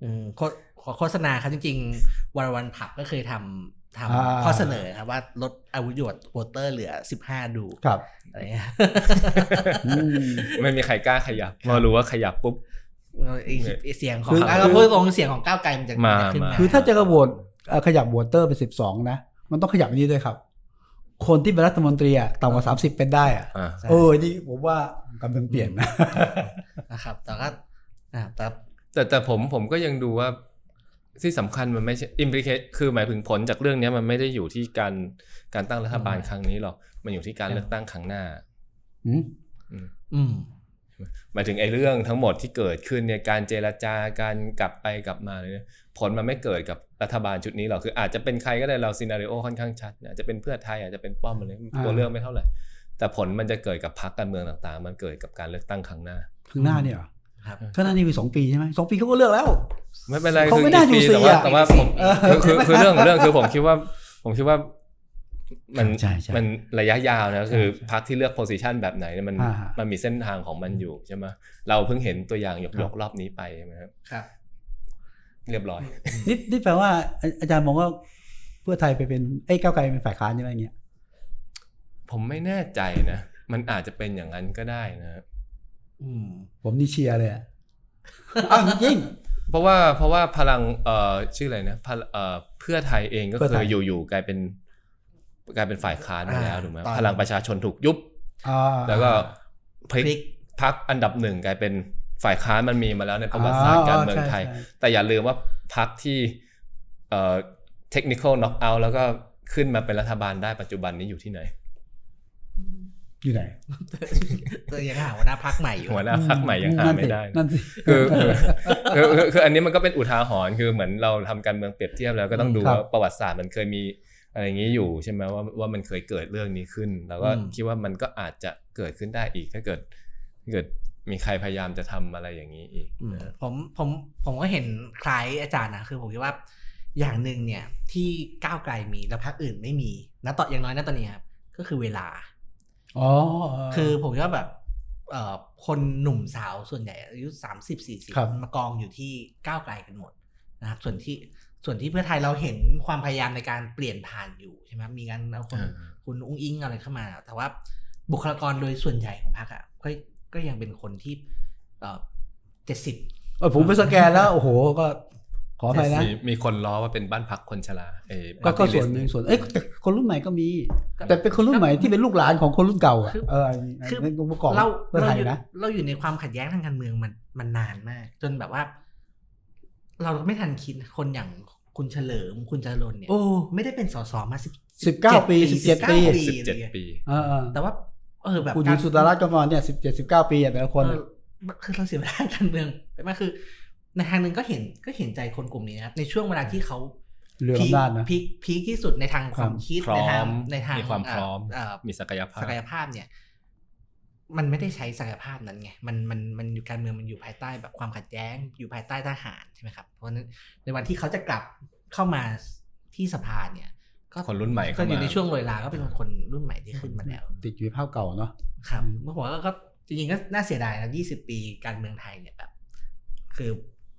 อืมโฆขอโฆษณาครับจริงๆวันวันผับก็เคยทำ ทอ่าำข้อเสนอครับว่าลดอาวุธโหวตโวเตอร์เหลือ 15 ดูครับอะไรเงี้ยอืมไม่มีใครกล้าขยับพอรู้ว่าขยับปุ๊บไอ้ไอ้เสียงของคืออะเราพูดตรงเสียงของก้าวไกลมันจะมาจะขึ้นมามาคือถ้าจะกระโหวตเอ่อขยับโหวตเตอร์เป็นสิบสองนะ มันต้องขยับอันนี้ด้วยครับ คนที่เป็นรัฐมนตรีอะต่ำกว่าสามสิบเป็นได้อะอ่าใช่เออนี่ผมว่ากำลังเปลี่ยนนะนะครับแต่ก็อ่าแต่แต่แต่ผมผมก็ยังดูว่า ที่สำคัญมันไม่ใช่ implicate คือหมายถึงผลจากเรื่องเนี้ยมันไม่ได้อยู่ที่การการตั้งรัฐบาลครั้งนี้หรอก มันอยู่ที่การเลือกตั้งครั้งหน้า อืมอืมอืมหมายถึงไอ้เรื่องทั้งหมดที่เกิดขึ้นเนี่ยการเจรจาการกลับไปกลับมาเลยเนี่ยผลมันไม่เกิดกับรัฐบาลชุดนี้หรอกคืออาจจะเป็นใครก็ได้เราซีนารีโอค่อนข้างชัดอาจจะเป็นเพื่อไทยอาจจะเป็นป้อมอะไรตัวเลือกไม่เท่าไหร่แต่ผลมันจะเกิดกับพรรคการเมืองต่างๆ มันเกิดกับการเลือกตั้งครั้งหน้า ข้างหน้าเนี่ย เหรอครับข้างหน้านี่มีสองปีใช่ไหมสองปีเขาก็เลือกแล้ว ไม่เป็นไรเขาคือไม่น่าอีกปีอยู่แต่ว่าสี่อะแต่ว่าผมเออคือคือคือเรื่องเรื่องคือผมคิดว่า ผมคิดว่ามันใช่ใช่มันระยะยาวนะคือใช่พรรคที่เลือกโพสิชันแบบไหนเนี่ยมันอ่าฮะมันมีเส้นทางของมันอยู่ใช่ไหมเราเพิ่งเห็นตัวอย่างยกครับยกรอบนี้ไปใช่ไหมครับครับ เรียบร้อยนี่นี่แปลว่าอาอาจารย์มองว่าเพื่อไทยไปเป็นไอ้ยก้าวไกลเป็นฝ่ายค้านใช่ไหมอย่างเงี้ยผมไม่แน่ใจนะ มันอาจจะเป็นอย่างนั้นก็ได้นะอืม ผมนี่เชียร์เลยอะอ้าวจริงเพราะว่าเพราะว่าพลังเอ่อชื่ออะไรนะพลเอ่อเพื่อไทยเองก็เพื่อเคไทยยอยู่ๆกลายเป็น กลายเป็นฝ่ายค้านไปแล้วอ่าถูกไหมตอนพลังประชาชนถูกยุบอ่าแล้วก็พลิพลิกกพักอันดับหนึ่งกลายเป็นฝ่ายค้านมันมีมาแล้วในประวัติศาสตร์การเมืองไทยใช่ใช่แต่อย่าลืมว่าพักที่เอ่อเทคนิคอลน็อกเอาแล้วก็ขึ้นมาเป็นรัฐบาลได้ปัจจุบันนี้อยู่ที่ไหน อยู่ไหนตัวยังหาหัวหน้าพักใหม่อยู่หัวหน้าพักใหม่ยังหาไม่ได้นั่นสิคือคือคือคือคืออันนี้มันก็เป็นอุทาหรณ์คือเหมือนเราทำการเมืองเปรียบเทียบแล้วก็ต้องดูครับว่าประวัติศาสตร์มันเคยมีอะไรอย่างนี้อยู่ใช่ไหมว่าว่ามันเคยเกิดเรื่องนี้ขึ้น แล้วก็อืมคิดว่ามันก็อาจจะเกิดขึ้นได้อีกถ้าเกิดถ้าเกิดมีใครพยายามจะทำอะไรอย่างนี้อีกอืมนะผมผมผมก็เห็นคล้ายอาจารย์นะคือผมคิดว่าอย่างหนึ่งเนี่ยที่ก้าวไกลมีแล้วพรรคอื่นไม่มีณตอนอย่างน้อยณตอนนี้ครับก็คือเวลา อ๋อคือผมคิดว่าแบบเอ่อคนหนุ่มสาวส่วนใหญ่อายุสามสิบสี่สิบครับมากองอยู่ที่ก้าวไกลกันหมดนะครับส่วนที่ส่วนที่เพื่อไทยเราเห็นความพยายามในการเปลี่ยนผ่านอยู่ใช่ไหมมีการเอาคนอ่าคุณอุ้งอิงอะไรเข้ามา แต่ว่าบุคลากรโดยส่วนใหญ่ของพรรคอะก็ก็ยังเป็นคนที่เจ็ดสิบเออผมไปสแกนแล้ว โอ้โห ก็ ขออภัยนะมีมีคนล้อว่าเป็นบ้านพักคนชราเออก็ก็ party ส่วน list หนึ่งส่วนเอ้ยแต่คนรุ่นใหม่ก็มี แต่เป็นคนรุ่นใหม่ที่เป็นลูกหลานของคนรุ่นเก่าอะคือเออคือในองค์ประกอบเราเพื่อเราไทยอยู่นะเราอยู่ในความขัดแย้งทางการเมืองมันมันนานมาก จนแบบว่า เราไม่ทันคิดคนอย่างคุณเฉลิมคุณจรนเนี่ยโอ้ไม่ได้เป็นสสมาสิบ19ปี17ปีสิบเจ็ดปีเออเออแต่ว่าเออแบบคุณหญิงสุดารัตน์ก็ประมาณเนี่ยสิบเจ็ดสิบเก้าปีอะแต่ละคนเออะอคือเราเสียเวลาการเมืองไปมากคือ ในทางหนึ่งก็เห็นก็เห็นใจคนกลุ่มนี้นะครับในช่วงเวลาที่เขาเรือพีคอำนาจนะพีคพีคที่สุดในทางความคิดพร้ในอทางมในทางมีความพร้อมเอ่อมีศักยภาพศักยภาพเนี่ย มันไม่ได้ใช้ศักยภาพนั้นไงมันมันมันอยู่การเมืองมันอยู่ภายใต้แบบความขัดแย้ง อยู่ภายใต้ทหารใช่ไหมครับ เพราะฉะนั้นในวันที่เขาจะกลับเข้ามาที่สภาเนี่ยก็คนรุ่นใหม่ก็เข้าอยู่มาในช่วงโรยราก็เป็นคนรุ่นใหม่ที่ขึ้นมาแล้ว ติดอยู่ในภาพเก่าเนาะครับอืมเมื่อผมว่าก็จริงๆก็น่าเสียดายนะยี่สิบปีการเมืองไทยเนี่ยแบบ คือ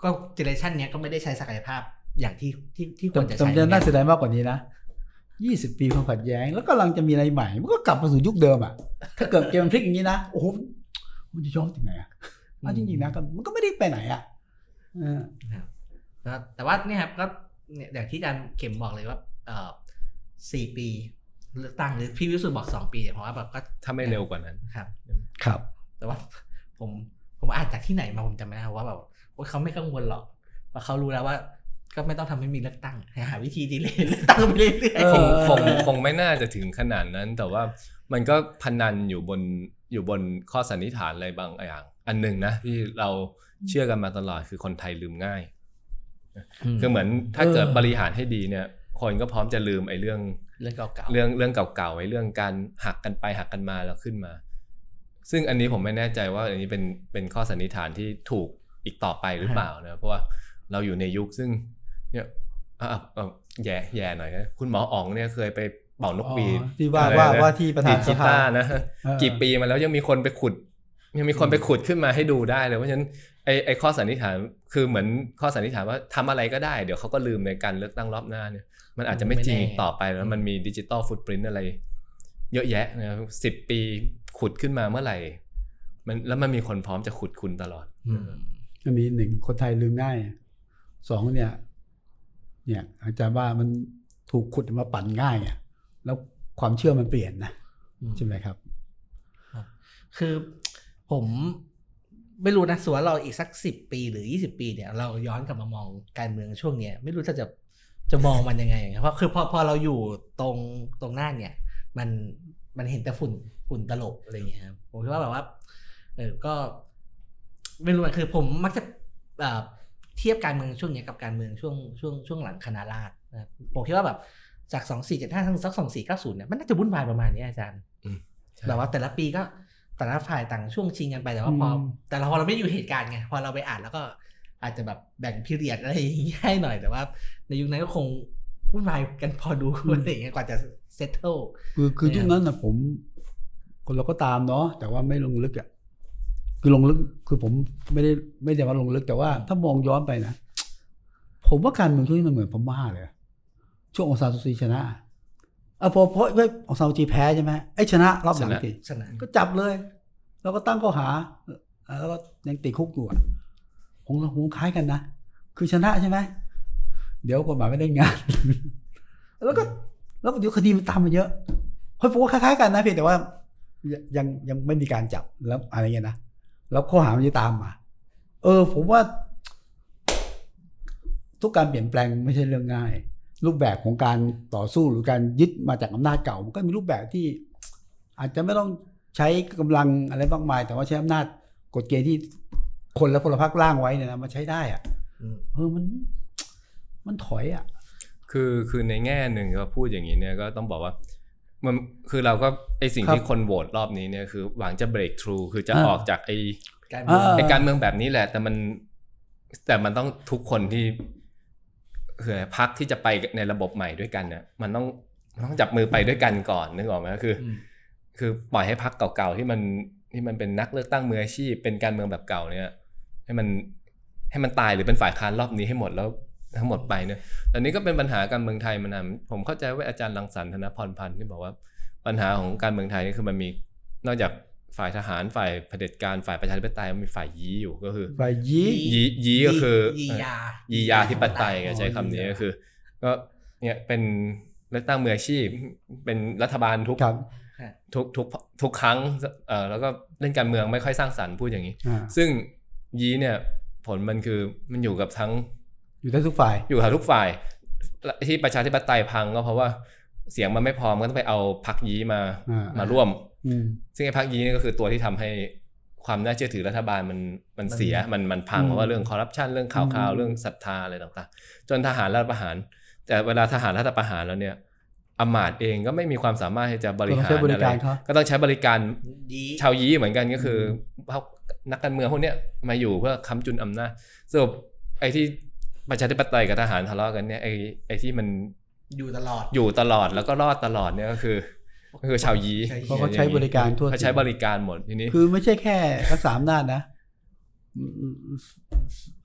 ก็ generation เนี้ยก็ไม่ได้ใช้ศักยภาพอย่างที่ที่ที่คแต่วรจะแต่ใช้จะน่าเสียดายมากกว่านี้นะยี่สิบปีความขัดแย้ง แล้วกำลังจะมีอะไรใหม่ มันก็กลับมาสู่ยุคเดิมอะ ถ้าเกิดเกมมันพลิกอย่างนี้นะ โอ้โห มันจะย้อนถึงไหนอะเอาจริงๆนะก็มันก็ไม่ได้ไปไหนอะเออครับก็แต่ว่าเนี่ยครับก็เนี่ยอย่างที่อาจารย์เข็มบอกเลยว่าเอ่อสี่ปีเลือกตั้งหรือพี่วิสุทธ์บอกสองปีเนี่ยผมว่าแบบก็ถ้าไม่เร็วกว่านั้นครับ ครับ แต่ว่าผมผมอ่านจากที่ไหนมาผมจำไม่ได้ว่าแบบว่า เขาไม่กังวลหรอกเพราะเขารู้แล้วว่า ก็ไม่ต้องทำให้มีเลือกตั้งหาวิธีดีเลยเลือกตั้งไปเรื่อยเออคงคงคงไม่น่าจะถึงขนาดนั้น แต่ว่ามันก็พนันอยู่บนอยู่บนข้อสันนิษฐานอะไรบางอย่าง อันหนึ่งนะที่เราเชื่อกันมาตลอดคือคนไทยลืมง่ายๆคือเหมือนถ้าเกิดเออบริหารให้ดีเนี่ย คนก็พร้อมจะลืมไอ้เรื่องเรื่องเก่าๆเรื่องเรื่องเก่าๆไว้เรื่องการหักกันไปหักกันมาแล้วขึ้นมา ซึ่งอันนี้ผมไม่แน่ใจว่าอันนี้เป็นเป็นข้อสันนิษฐานที่ถูก อีกต่อไปหรือเปล่านะเพราะว่าเราอยู่ในยุคซึ่งเนี่ยอะอะอะแย่แย่หน่อยนะคุณหมออ๋องเนี่ยเคยไปเป่านกหวีดอ๋อที่ว่าอะไรว่านะว่าที่ประธานดีดกีสภาตาร์นะเออกี่ปีมาแล้วยังมีคนไปขุด ยังมีคนไปขุดขึ้นมาให้ดูได้เลยเพราะฉะนั้นไอไอข้อสันนิษฐานคือเหมือนข้อสันนิษฐานว่าทำอะไรก็ได้ เดี๋ยวเขาก็ลืมในการเลือกตั้งรอบหน้าเนี่ย มันอาจจะไม่จริงอีกต่อไปแล้วมันมีดิจิตอลฟุตปรินต์อะไร เยอะแยะนะครับสิบปีขุดขึ้นมาเมื่อไหร่ มันแล้วมันมีคนพร้อมจะขุดคุณตลอด อืมมันมีหนึ่งคนไทยลืมง่ายสองเนี่ย เนี่ย อาจารย์ว่ามันถูกขุดมาปั่นง่ายอะแล้วความเชื่อมันเปลี่ยนนะอืมใช่ไหมครับ คือผมไม่รู้นะส่วนเราอีกสักสิบปีหรือยี่สิบปีเนี่ย เราย้อนกลับมามองการเมืองช่วงเนี้ยไม่รู้จะจะจะมองมันยังไงเพราะคือพอพอเราอยู่ตรงตรงหน้าเนี่ย มันมันเห็นแต่ฝุ่นฝุ่นตลบอะไรเงี้ยครับผมคิดว่าแบบว่าเออก็ ไม่รู้อะคือผมมักจะเอ่อเทียบการเมืองช่วงเนี้ยกับการเมืองช่วงช่วงช่วงหลังคณะราษฎรนะครับผมคิดว่าแบบจากสองสี่เจ็ดห้าถึงสักสองสี่เก้าศูนย์เนี่ยมันน่าจะวุ่นวายประมาณนี้อาจารย์ใช่แบบว่าแต่ละปีก็แต่ละฝ่ายต่างช่วงชิงกันไปแต่ว่าพออมแต่เราพอเราไม่อยู่เหตุการณ์ไงพอเราไปอ่านแล้วก็อาจจะแบบแบ่งพิเรียดอะไรอย่างเงี้ยให้หน่อยแต่ว่า ในยุคนั้นก็คงวุ่นวายกันพอดูอะไรอย่างเงี้ยกว่าจะเซตเทิลคือคือเนี่ยยุคนั้นนะผม คนเราก็ตามเนาะแต่ว่าไม่ลงลึกอะ คือลงลึกคือผมไม่ได้ไม่ได้ว่าลงลึกแต่ว่า ถ้ามองย้อนไปนะ ผมว่าการเมืองช่วงนี้มันเหมือนพม่าเลยอะช่วงองซานซูซีชนะอะพอเพราะเพราะองซานซูจีแพ้ใช่ไหมไอ้ชนะรอบหลังชนะติดชนะก็จับเลย แล้วก็ตั้งข้อหาเอ่อแล้วก็ยังติดคุกอยู่อะคงคงคล้ายกันนะคือชนะใช่ไหมเดี๋ยวกฎหมายไม่ได้งาน แล้วก็แล้วก็เดี๋ยวคดีมันตามมาเยอะเฮ้ยผมว่าคล้ายๆกันนะเพียงแต่ว่ายังยังยังไม่มีการจับแล้วอะไรเงี้ยนะ แล้วข้อหามันจะตามมา เออ ผมว่า ทุกการเปลี่ยนแปลงไม่ใช่เรื่องง่าย รูปแบบของการต่อสู้หรือการยึดมาจากอำนาจเก่า มันก็มีรูปแบบที่ อาจจะไม่ต้องใช้กำลังอะไรมากมาย แต่ว่าใช้อำนาจกฎเกณฑ์ที่คนและพลพรรคร่างไว้เนี่ยนะมาใช้ได้อะอืมเออมัน มันถอยอะ คือคือในแง่หนึ่งก็พูดอย่างนี้เนี่ยก็ต้องบอกว่า มันคือเราก็ไอสิ่งครับที่คนโหวตรอบนี้เนี่ยคือหวังจะ break through คือจะอ่าออกจากไอการเมืองอ่าไอการเมืองแบบนี้แหละ แต่มันแต่มันต้องทุกคนที่คือพักที่จะไปในระบบใหม่ด้วยกันเนี่ยมันต้องมันต้องจับมือไปด้วยกันก่อนนึกออกไหมคือออืมคือปล่อยให้พักเก่าๆที่มันที่มันเป็นนักเลือกตั้งมืออาชีพเป็นการเมืองแบบเก่าเนี่ย ให้มันให้มันตายหรือเป็นฝ่ายค้านรอบนี้ให้หมดแล้ว ทั้งหมดไปเนี่ยตอนนี้ก็เป็นปัญหาการเมืองไทยมานานผมเข้าใจว่าอาจารย์รังสรรค์ธนพรพันธ์ที่บอกว่าปัญหาของการเมืองไทยนี่คือมันมีนอกจากฝ่ายทหารฝ่ายเผด็จการฝ่ายประชาธิปไตยมันมีฝ่ายยี้อยู่ก็คือ ฝ่ายยี้ยียีก็คือยียายียาธิปไตยอ๋อใช้คำนี้ยียาก็คือ ก็เนี่ยเป็นเลือกตั้งมืออาชีพ เป็นรัฐบาลทุกครับทุกทุกทุกครั้งเอ่อแล้วก็เล่นการเมืองไม่ค่อยสร้างสรรค์พูดอย่างนี้อ่าซึ่งยีเนี่ยผลมันคือมันอยู่กับทั้ง อยู่ได้ทุกฝ่าย อยู่กับทุกฝ่าย ที่ประชาธิปไตยพังก็เพราะว่าเสียงมันไม่พอมันก็ต้องไปเอาพักยีมาอ่ามาร่วมอืมซึ่งไอ้พักยีนี่ก็คือตัวที่ทำให้ความน่าเชื่อถือรัฐบาลมันมันเสียมันมันพังอืมเพราะว่าเรื่องคอร์รัปชันเรื่องข่าวอืข่าวมเรื่องศรัทธาอะไรต่างๆ จนทหารรัฐประหาร แต่เวลาทหารรัฐประหารแล้วเนี่ยอำมาตย์เองก็ไม่มีความสามารถที่จะบริก็ต้องหารใช้บริอะไรการเขาก็ต้องใช้บริการยีชาวยีเหมือนกันก็คือพวกนักการเมืองพวกเนี้ยมาอยู่เพื่อค้ำจุนอำนาจสรุปไอ้ที่ ประชาธิปไตยกับทหารทะเลาะกันเนี่ยไอ้ไอ้ที่มันอยู่ตลอดอยู่ตลอดแล้วก็รอดตลอดเนี่ยก็คือก็คือชาวยีใช่เพราะเขาใช้บริการทั่วเขาใช้บริการหมดทีนี้ คือไม่ใช่แค่รักษาอำนาจนะอืม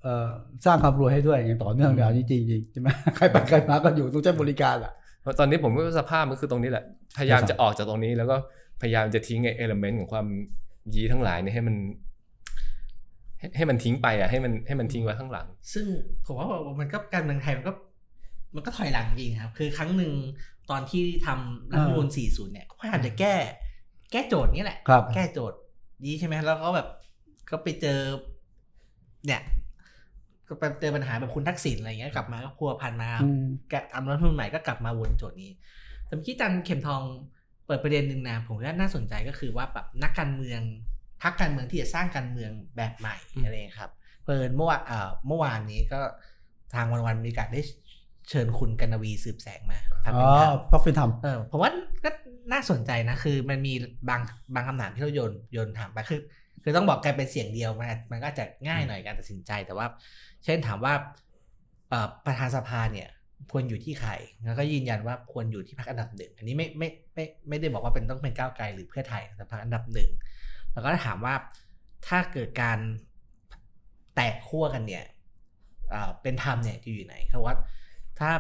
เอ่อสร้างความรวยให้ด้วยอย่างต่อเนื่องเลยเอาจริงๆจริงใช่ไหมใครไปใครมาก็อยู่ต้องใช้บริการอะเพราะตอนนี้ผมว่าสภาพมันคือตรงนี้แหละ พยายามครับจะออกจากตรงนี้แล้วก็พยายามจะทิ้งไอ้เอลเมนต์ของความยีทั้งหลายเนี่ยให้มัน ให้ให้มันทิ้งไปอะให้มันให้มันทิ้งไว้ข้างหลัง ซึ่งผมว่ามันก็การเมืองไทยมันก็มันก็ถอยหลังจริงครับ คือครั้งหนึ่งตอนที่ทำรัฐธรรมนูญ40 เนี่ยก็พยายามจะแก้ แก้โจทย์นี้แหละครับแก้โจทย์นี้ใช่ไหมแล้วก็แบบก็ไปเจอ เนี่ย ก็ไปเจอปัญหาแบบคุณทักษิณอะไรเงี้ยกลับมาก็พัวพันมาอืมแกะทำรัฐธรรมนูญใหม่ก็กลับมาวนโจทย์นี้แต่เมื่อกี้จันเข็มทองเปิดประเด็นหนึ่งนะผมว่าน่าสนใจก็คือว่าแบบนักการเมือง พักการเมืองที่จะสร้างการเมืองแบบใหม่อืมอะไรครับเปิดเมื่อวานเอ่อเมื่อวานนี้ก็ทางวันวันๆมีการได้เชิญคุณกนวีสืบแสงมาทำอ๋เป็อนข่าวเพราะเป็นธรรมเออผมว่าก็น่าสนใจนะคือมันมีบางบางคำถามที่เราโยนโยนถามไปคือคือต้องบอกแกเป็นเสียงเดียวมันมันก็อาจจะง่ายหน่อยการตัดสินใจแต่ว่า เช่นถามว่าเอ่อประธานสภาเนี่ยควรอยู่ที่ใครแล้วก็ยืนยันว่าควรอยู่ที่พรรคอันดับหนึ่งอันนี้ไม่ไม่ไม่ไม่ได้บอกว่าเป็นต้องเป็นก้าวไกลหรือเพื่อไทยแต่พรรคอันดับหนึ่ง แล้วก็ถามว่าถ้าเกิดการแตกขั้วกันเนี่ยเอ่อเป็นธรรมเนี่ยจะอยู่ไหนเขาบอกว่าถ้า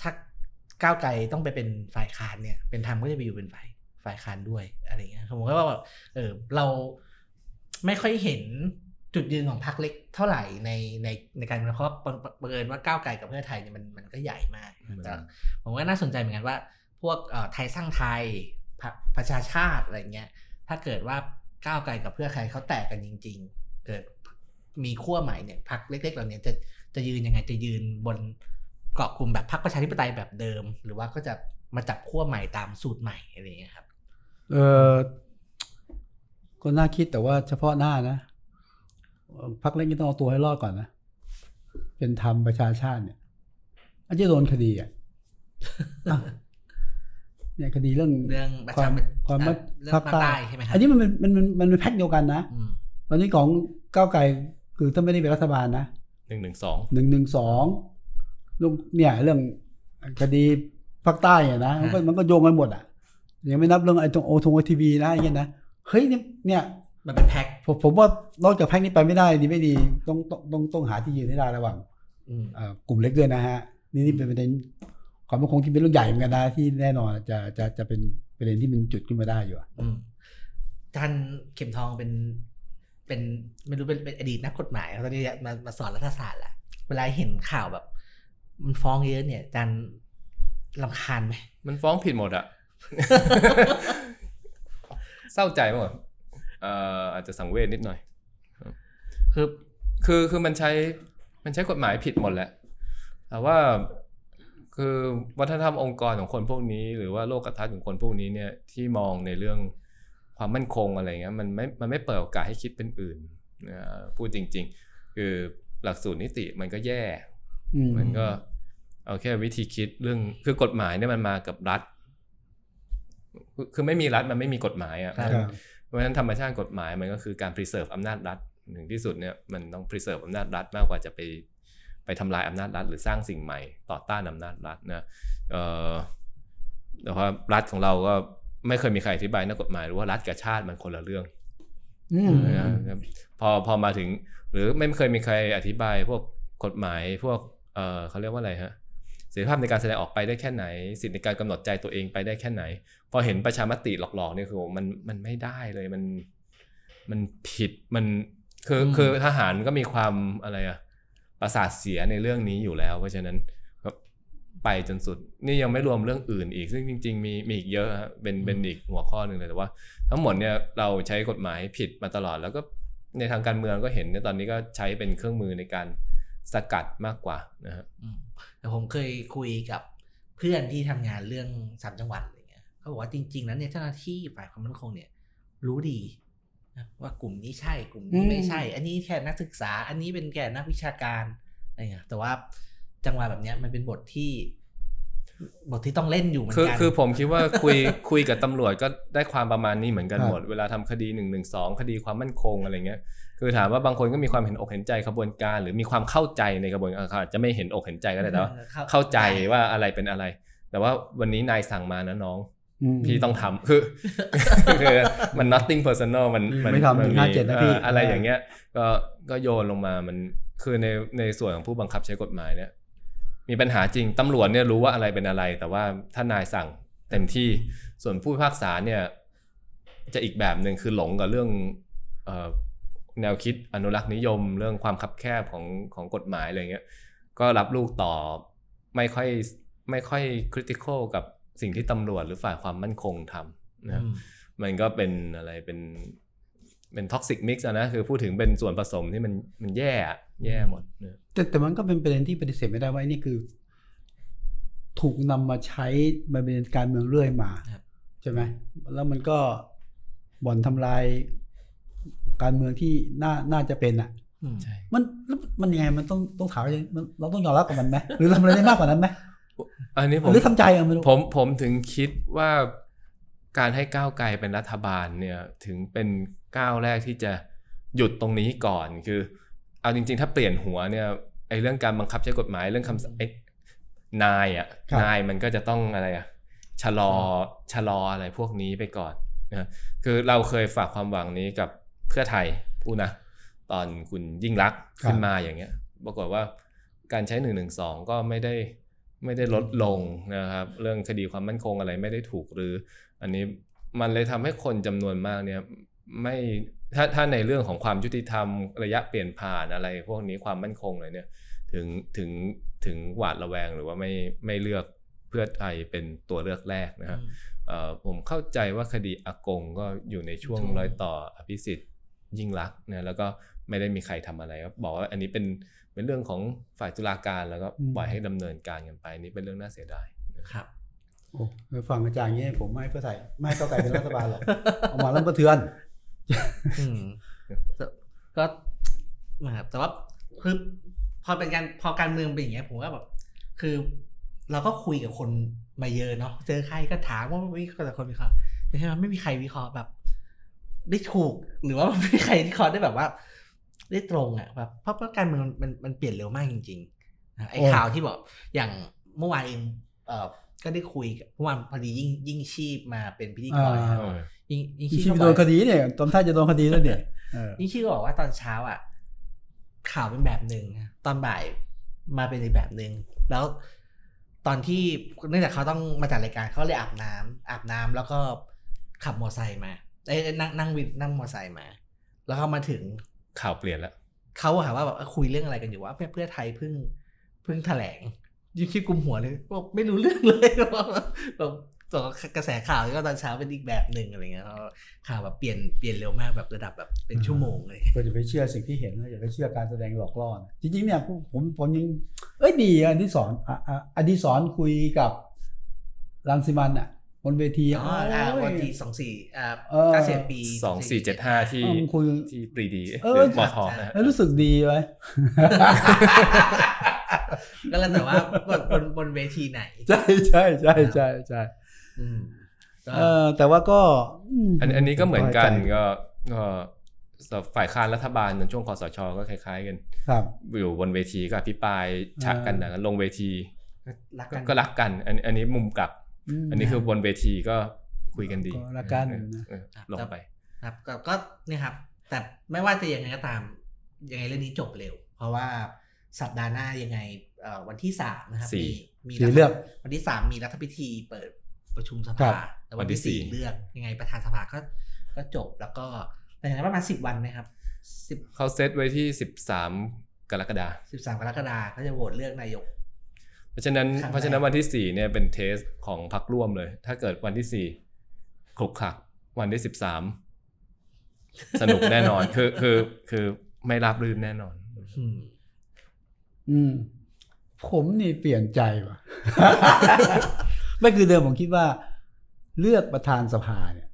ถ้าก้าวไกลต้องไปเป็นฝ่ายค้านเนี่ย เป็นธรรมก็จะไปอยู่เป็นฝ่ายฝ่ายค้านด้วยอะไรอย่างเงี้ยผมก็ว่าแบบเออเราไม่ค่อยเห็นจุดยืนของพรรคเล็กเท่าไหร่ในในในการเมืองเพราะว่าบังบังเอิญว่าก้าวไกลกับเพื่อไทยเนี่ยมันมันก็ใหญ่มากแต่ผมว่าน่าสนใจเหมือนกันว่า พวกเอ่อไทยสร้างไทยพรรคประชาชาติอะไรเงี้ยถ้าเกิดว่า ก้าวไกลกับเพื่อไทยเขาแตกกันจริง ๆ เกิดมีขั้วใหม่เนี่ยพรรคเล็กๆเหล่านี้จะจะยืนยังไงจะยืนบนเกาะกลุ่มแบบพรรคประชาธิปไตยแบบเดิม หรือว่าก็จะมาจับขั้วใหม่ตามสูตรใหม่อะไรอย่างเงี้ยครับ เออก็น่าคิดแต่ว่าเฉพาะหน้านะเอ่อพักเล็กนี่ต้องเอาตัวให้รอดก่อนนะเป็นธรรมประชาชาติเนี่ยอาจจะโดนคดีอะอะ เนี่ยคดีเรื่องเรื่องประควาชามความเอ่มัอดเรื่องภาคใต้ใช่ไหมครับอันนี้มันเป็นมันมันมันเป็นแพ็คเดียวกันนะอืมตอนนี้ของก้าวไกลคือถ้าไม่ได้เป็นรัฐบาลนะหนึ่งหนึ่งสองหนึ่งหนึ่งสองลูกเนี่ยเรื่องคดีภาคใต้เนี่ยนะมันก็มันก็โยงกันหมดอะยังไม่นับเรื่องไอ้ตรงโอทงโอทีวีนะอย่างเงี้ยนะเฮ้ยเนี่ยเนี่ยมันเป็นแพ็คผมผมว่านอกจากแพ็คนี้ไปไม่ได้ดีไม่ดีต้องต้องต้องต้องหาที่ยืนให้ได้ระหว่างอืมเอ่อกลุ่มเล็กด้วยนะฮะนี่นี่เป็นประเด็น ความมั่นคงที่เป็นเรื่องใหญ่เหมือนกันนะที่แน่นอนจะจะจะเป็นประเด็นที่มันจุดขึ้นมาได้อยู่อะอืมท่านเข็มทองเป็น เป็นไม่รู้เป็นเป็นอดีตนักกฎหมายตอนนี้มามาสอนรัฐศาสตร์แหละเวลาเห็นข่าวแบบ มันฟ้องเยอะเนี่ยอาจารย์ลำคาญไหมมันฟ้องผิดหมดอะเศร้าใจหมดเอ่ออาจจะสังเวชนิดหน่อย คือคือคือมันใช้มันใช้กฎหมายผิดหมดแหละแต่ว่า คือวัฒนธรรมองค์กรของคนพวกนี้ หรือว่าโลกทัศน์ของคนพวกนี้เนี่ยที่มองในเรื่องความมั่นคงอะไรเงี้ยมันไม่มันไม่เปิดโอกาสให้คิดเป็นอื่นนะพูดจริง ๆ คือหลักสูตรนิติมันก็แย่อืมมันก็เอาแค่วิธีคิดเรื่องคือกฎหมายเนี่ยมันมากับรัฐ คือคือไม่มีรัฐมันไม่มีกฎหมายอะครับครับเพราะฉะนั้นธรรมชาติกฎหมายมันก็คือการ preserve อำนาจรัฐถึงที่สุดเนี่ยมันต้อง preserve อำนาจรัฐมากกว่าจะไป ไปทำลายอำนาจรัฐ หรือสร้างสิ่งใหม่ต่อต้านอำนาจรัฐนะเอ่อแต่ว่ารัฐของเราก็ไม่เคยมีใครอธิบายนักกฎหมายหรือว่ารัฐกับชาติมันคนละเรื่องอืมนะครับพอพอมาถึง หรือไม่เคยมีใครอธิบายพวกกฎหมายพวกเออเขาเรียกว่าอะไรฮะเสรีภาพในการแสดงออกไปได้แค่ไหน สิทธิในการกำหนดใจตัวเองไปได้แค่ไหน พอเห็นประชามติหลอกๆเนี่ยคือมันมันไม่ได้เลยมันมันผิดมันคืออืมคือทหารก็มีความอะไรอะ ประสาทเสียในเรื่องนี้อยู่แล้ว เพราะฉะนั้นก็ไปจนสุด นี่ยังไม่รวมเรื่องอื่นอีก ซึ่งจริง ๆ มีมีอีกเยอะฮะเป็นเป็นอีกหัวข้อหนึ่งเลยแต่ว่า ทั้งหมดเนี่ยเราใช้กฎหมายผิดมาตลอด แล้วก็ในทางการเมืองก็เห็นเนี่ยตอนนี้ก็ใช้เป็นเครื่องมือในการสกัดมากกว่านะฮะอืมแต่ผมเคยคุยกับเพื่อนที่ทำงานเรื่องสามจังหวัดอะไรเงี้ยเขาบอกว่าจริง ๆ แล้วเนี่ยเจ้าหน้าที่ฝ่ายความมั่นคงเนี่ย รู้ดีนะ ว่ากลุ่มนี้ใช่กลุ่มนี้ไม่ใช่ อันนี้แค่นักศึกษา อันนี้เป็นแค่นักวิชาการอะไรเงี้ยแต่ว่าจังหวะแบบเนี้ยมันเป็นบทที่ บทที่ต้องเล่นอยู่เหมือนคือกัน คือผมคิดว่าคุยคุยกับตำรวจก็ได้ความประมาณนี้เหมือนกันหมด เวลาทำคดีหนึ่งหนึ่งสองคดีความมั่นคงอะไรเงี้ย คือถามว่าบางคนก็มีความเห็นอกเห็นใจกระบวนการ หรือมีความเข้าใจในกระบวนการเขาอาจจะไม่เห็นอกเห็นใจก็ได้แต่ว่าเข้าใจว่าอะไรเป็นอะไร แต่ว่าวันนี้นายสั่งมานะน้องอืม พี่ต้องทำคือคือมัน nothing personal มันไม่ทำนหนึ่งห้าเจ็ดนะพี่อ่ออะไรอย่างเงี้ย ก็ก็โยนลงมามันคือในในส่วนของผู้บังคับใช้กฎหมายเนี่ย มีปัญหาจริงตำรวจเนี่ยรู้ว่าอะไรเป็นอะไร แต่ว่าถ้านายสั่งเต็มที่ส่วนผู้พิพากษาเนี่ย จะอีกแบบหนึ่งคือหลงกับเรื่องเอ่อแนวคิดอนุรักษ์นิยม เรื่องความคับแคบของของกฎหมายอะไรเงี้ย ก็รับลูกต่อไม่ค่อยไม่ค่อย critical กับ สิ่งที่ตำรวจหรือฝ่ายความมั่นคงทำนะครับอืมมันก็เป็นอะไรเป็นเป็น toxic mix นะคือพูดถึงเป็นส่วนผสมที่มันมันแย่อะแย่หมดนะแต่แต่มันก็เป็นประเด็นที่ปฏิเสธไม่ได้ว่าไอ้นี่คือ ถูกนำมาใช้มาเป็นการเมืองเรื่อยมาครับใช่ไหมแล้วมันก็บ่อนทำลายการเมืองที่น่าน่าจะเป็นอะอืมใช่มันแล้วมันยังไงมันต้องต้องถามว่ามันเราต้องยอมรับกับมันไหมหรือทำอะไรได้มากกว่านั้นไหม อันนี้ผมหรือทำใจอะไม่รู้ผมผมถึงคิดว่าการให้ก้าวไกลเป็นรัฐบาลเนี่ย ถึงเป็นก้าวแรกที่จะหยุดตรงนี้ก่อนคือ เอาจริง ๆ ถ้าเปลี่ยนหัวเนี่ยไอ้เรื่องการบังคับใช้กฎหมายเรื่องคำสั่งไอ้นายอะนายมันก็จะต้องอะไรอะชะลอชะลออะไรพวกนี้ไปก่อนนะคือเราเคยฝากความหวังนี้กับเพื่อไทยพูดนะ ตอนคุณยิ่งรักษณ์ขึ้นมาอย่างเงี้ยปรากฏว่าการใช้หนึ่งหนึ่งสองก็ไม่ได้ ไม่ได้ลดลงนะครับ เรื่องคดีความมั่นคงอะไรไม่ได้ถูกหรือ อันนี้มันเลยทำให้คนจำนวนมากเนี่ยไม่ถ้าถ้าในเรื่องของความยุติธรรมระยะเปลี่ยนผ่านอะไร พวกนี้ความมั่นคงเลยเนี่ยถึงถึงถึงหวาดระแวงหรือว่าไม่ไม่เลือกเพื่อไทยเป็นตัวเลือกแรกนะครับเอ่อผมเข้าใจว่าคดีอากงก็อยู่ในช่วงช่วงรอยต่ออภิสิทธิ์ยิ่งรักษณ์นะแล้วก็ไม่ได้มีใครทำอะไรก็บอกว่าอันนี้เป็น เป็นเรื่องของฝ่ายตุลาการแล้วก็ปล่อยให้ดำเนินการกันไปนี่เป็นเรื่องน่าเสียดายครับโอ้ไปฟังอาจารย์อย่างนี้ผมไม่ให้เพื่อไทยไม่ให้ก้าวไกลเป็นรัฐบาลหรอกเอามาแล้วกระเทือนอืมแต่ก็นะครับแต่ว่าคือพอเป็นการพอการเมืองเป็นอย่างเงี้ยผมว่าแบบคือเราก็คุยกับคนมาเยอะเนาะเจอใครก็ถามว่าวิเคราะห์แต่คนวิเคราะห์แต่ใช่ไหมไม่มีใครวิเคราะห์แบบ ได้ถูกหรือว่าไม่มีใครวิเคราะห์ได้แบบว่า ได้ตรงอะแบบเพราะเพราะการเมืองมันมันเปลี่ยนเร็วมากจริงๆนะไอ้โอ้ข่าวที่บอกอย่างเมื่อวานเองเอ่อก็ได้คุยกับเมื่อวานพอดียิ่งยิ่งชีพมาเป็นพิธีกรนะครับเออยิ่งยิ่งที่ชีพก็บโดอกนคดีเนี่ยตอนท่าจะโดนคดีแล้วเนี่ยเออนี่ชื่อบอกว่าตอนเช้าอะ ข่าวเป็นแบบหนึ่งตอนบ่ายมาเป็นอีกแบบหนึ่งแล้วตอนที่เนื่องจากเขาต้องมาจัดรายการเขาเลยอาบน้ำอาบน้ำแล้วก็ขับมอเตอร์ไซค์มาเอ้ยนั่งนั่งวินนั่งมอเตอร์ไซค์มา แล้วเขามาถึง ข่าวเปลี่ยนแล้วเขาถามว่าแบบเอ้ยคุยเรื่องอะไรกันอยู่ว่าเพื่อเพื่อไทยเพิ่งเพิ่งแถลงยิ่งคิดกุมหัวเลยบอกไม่รู้เรื่องเลยบอกแบบตัวกระแสข่าวก็ตอนเช้าเป็นอีกแบบหนึ่งอะไรเงี้ยแล้วข่าวแบบเปลี่ยนเปลี่ยนเร็วมากแบบระดับแบบเป็นชั่วโมงเลยก็จะไปเชื่อสิ่งที่เห็นแล้วอย่าไปเชื่อการแสดงหลอกล่อนะจริงๆเนี่ยผมผมผมยังเอ้ยดีอะอดิสรอะอะอดิสรคุยกับรังสิมันอะ บนเวทีอ๋ออ่าโอ้ยวันที่สองสี่อ่าเออเก้าสิบปีสองสี่เจ็ดห้าที่เออมันคุยที่ปรีดีเออหรือมอทอนะฮะแล้วรู้สึกดีไหมก็แล้วแต่ว่าบนบนบนเวทีไหน ใช่ใช่ใช่ใช่ใช่อืมก็เออแต่ว่าก็มอันอันนี้ก็เหมือนกันพใจก็ก็สำหรับฝ่ายค้านรัฐบาลในช่วงคอสชก็คล้าย ๆ กัน ครับ อยู่บนเวทีก็อภิปรายฉะกันนะลงเวทีรักก็กันก็รักกัน อันอันนี้มุมกลับม อันนี้คือบนเวทีก็คุยกันดีก็รักกันเออนะเออลงไปครับก็ก็เนี่ยครับ แต่ไม่ว่าจะยังไงก็ตามยังไงเรื่องนี้จบเร็ว เพราะว่าสัปดาห์หน้ายังไงเอ่อวันที่สามนะครับสี่มีมีสีเลือกวันที่สามมีรัฐพิธีเปิดประชุมสครัภาบแต่วันที่วันที่สี่สี่เลือกยังไงประธานสภาก็ก็จบแล้วก็แต่อย่างนั้นประมาณสิบวันนะครับสิบเขาเซตไว้ที่สิบสามกรกฎาคมสิบสามกรกฎาคมก็จะโหวตเลือกนายก เพราะฉะนั้นครั้งแรกเพราะฉะนั้นวันที่สี่เนี่ยเป็นเทสของพรรคร่วมเลย ถ้าเกิดวันที่สี่คลุกคลักวันที่สิบสามสนุกแน่นอนคือคือคือไม่ราบรื่นแน่นอนอืมอืม ผมนี่เปลี่ยนใจว่ะ ไม่คือเดิมผมคิดว่า เลือกประธานสภาเนี่ย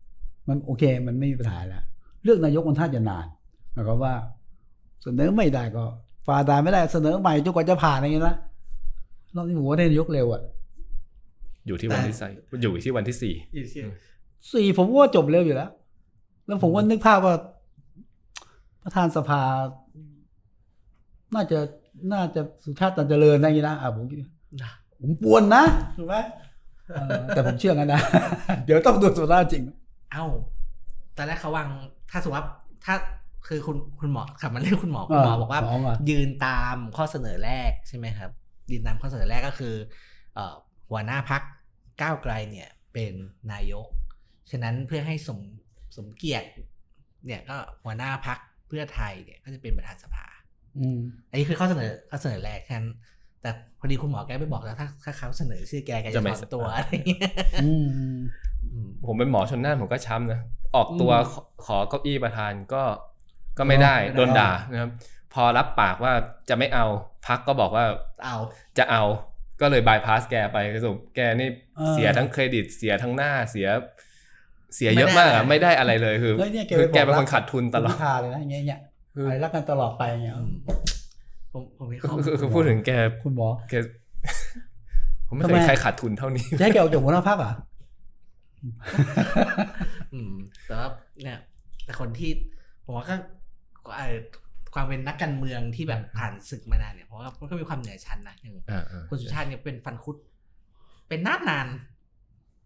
มันโอเค มันไม่มีปัญหาแล้ว เลือกนายกมันท่าจะนานหมายความว่า เสนอไม่ได้ก็ฝ่าด่านไม่ได้เสนอใหม่จนกว่าจะผ่านอะไรอย่างเงี้ยนะ รอบนี้ผมว่าได้นายกเร็วอะ อยู่ที่วันที่สี่อยู่ที่วันที่สี่อยู่ที่สี่ผมว่าจบเร็วอยู่แล้ว แล้วผมก็นึกภาพว่า ประธานสภา น่าจะน่าจะสุชาติตันเจริญอะไรอย่างนี้นะอะผมคิดนะผมปวนนะถูกไหมเออแต่ผมเชื่อกันนะ เดี๋ยวต้องดูสุดท้ายจริง เอ้าตอนแรกเขาวางถ้าสมมติว่าถ้าคือคุณคุณหมอขับมาเรียกคุณหมอคุณหมอบอกว่าหมอมายืนตามข้อเสนอแรกใช่ไหมครับ ยืนตามข้อเสนอแรกก็คือเอ่อหัวหน้าพักก้าวไกลเนี่ยเป็นนายก ฉะนั้นเพื่อให้สมสมเกียรติเนี่ยก็หัวหน้าพักเพื่อไทยเนี่ยก็จะเป็นประธานสภาอืมอันนี้คือข้อเสนอข้อเสนอแรกแค่นั้นแต่พอดีคุณหมอแกไปบอกแล้วถ้าถ้าเขาเสนอชื่อแกแกจะจะไม่ถอนตัวอะไรอย่างเงี้ยอืมอืมผมเป็นหมอชนน่านผมก็ช้ำนะออกตัวอืมขอขอเก้าอี้ประธานก็ก็ไม่ได้ไม่ได้โดนด่านะครับ พอรับปากว่าจะไม่เอาพักก็บอกว่าเอาจะเอาก็เลยบายพาสแกไปคือสรุปแกนี่เออเสียทั้งเครดิตเสียทั้งหน้าเสีย เสียเยอะมากอะไม่ได้อะไรเลยคือเฮ้ยเนี่ยแกคืไปอแกบอกเป็นรัคนขาดทุนตลอดพิธาเลยนะอย่างเงี้ยเนี่ยคืออะไรรักกันตลอดไปอย่างเงี้ยอืมผคือคือคือพูดถึงแกคุณหมอแกผมไม่ทำเคไมยใครขาดทุนเท่านี้จะให้แกออกจากหัวหน้าพักอะอืมแต่ว่าเนี่ยแต่คนที่ผมว่าก็เอ่อ ความเป็นนักการเมืองที่แบบผ่านศึกมานานเนี่ยเพราะว่ามันก็มีความเหนือชั้นนะอย่างอ่าอ่าคุณสุชาติเนี่ยเป็นฟันคุด เป็นนานนาน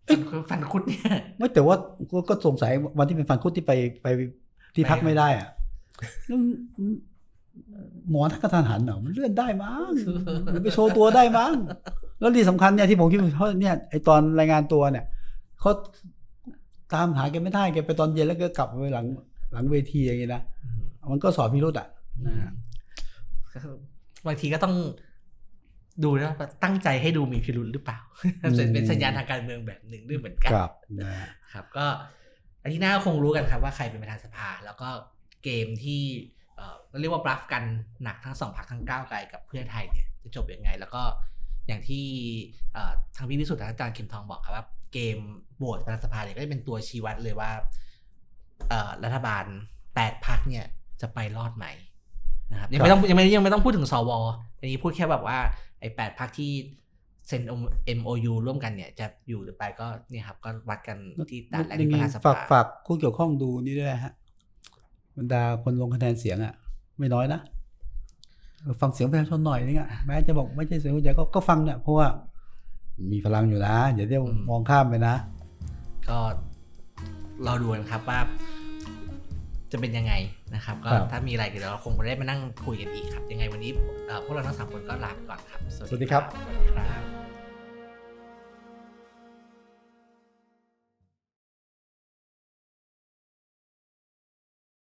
เอ้ยฟันคุดเนี่ยไม่แต่ว่าก็ก็สงสัยวันที่เป็นฟันคุดที่ไปไปที่พักไม่ไม่ได้อะอืมอืมหมอทักกระทันหันเหรอมันเลื่อนได้มั้งมันไปโชว์ตัวได้มั้งแล้วที่สำคัญเนี่ยที่ผมคิดว่าเพราะเนี่ยไอตอนรายงานตัวเนี่ยเขาตามหาแกไม่ได้แกไปตอนเย็นแล้วก็กลับไปหลังหลังเวทีอย่างงี้นะมันก็สอบพิรุษอะ นะฮะบางทีก็ต้องดูนะว่าตั้งใจให้ดูมีพิรุธหรือเปล่าเป็นเป็นสัญญาณทางการเมืองแบบหนึ่งด้วยเหมือนกันครับนะฮะครับ ก็อาทิตย์หน้าก็คงรู้กันครับว่าใครเป็นประธานสภา แล้วก็เกมที่เอ่อเรียกว่าบลัฟกันหนักทั้งสองพรรคทั้งก้าวไกลกับเพื่อไทยเนี่ยจะจบยังไง แล้วก็อย่างที่เอ่อทางพี่วิสุทธิ์และอาจารย์เข็มทองบอกครับว่าเกมโหวตประธานสภาเนี่ยก็จะเป็นตัวชี้วัดเลยว่าเอ่อรัฐบาลแปดพรรคเนี่ยจะไปรอดไหม นะครับยังไม่ต้องยังไม่ยังไม่ต้องพูดถึงสวอันนี้พูดแค่แบบว่าไอ้แปดพรรคที่เซ็น MOU ร่วมกันเนี่ยจะอยู่หรือไปก็เนี่ยครับ ก็วัดกันที่ด่านแรกอย่าที่งประนี้ธานสฝากภาฝากผู้เกี่ยวข้องดูนี่ด้วยนะฮะบรรดาคนลงคะแนนเสียงอะ ไม่น้อยนะเออฟังเสียงประชาชนหน่อยนึงอะแม้จะบอกไม่ใช่เสียงหัวใจก็ก็ฟังเนี่ยเพราะว่ามีพลังอยู่นะอย่าเรียกว่ามองข้ามไปนะ ก็รอดูกันครับว่า จะเป็นยังไงนะครับ ก็ครับถ้ามีอะไรเดี๋ยวเราคงได้มานั่งคุยกันอีกครับ ยังไงวันนี้เอ่อพวกเราทั้งสามคนก็ลาไปก่อนครับ สวัสดีครับสวัสดีครับ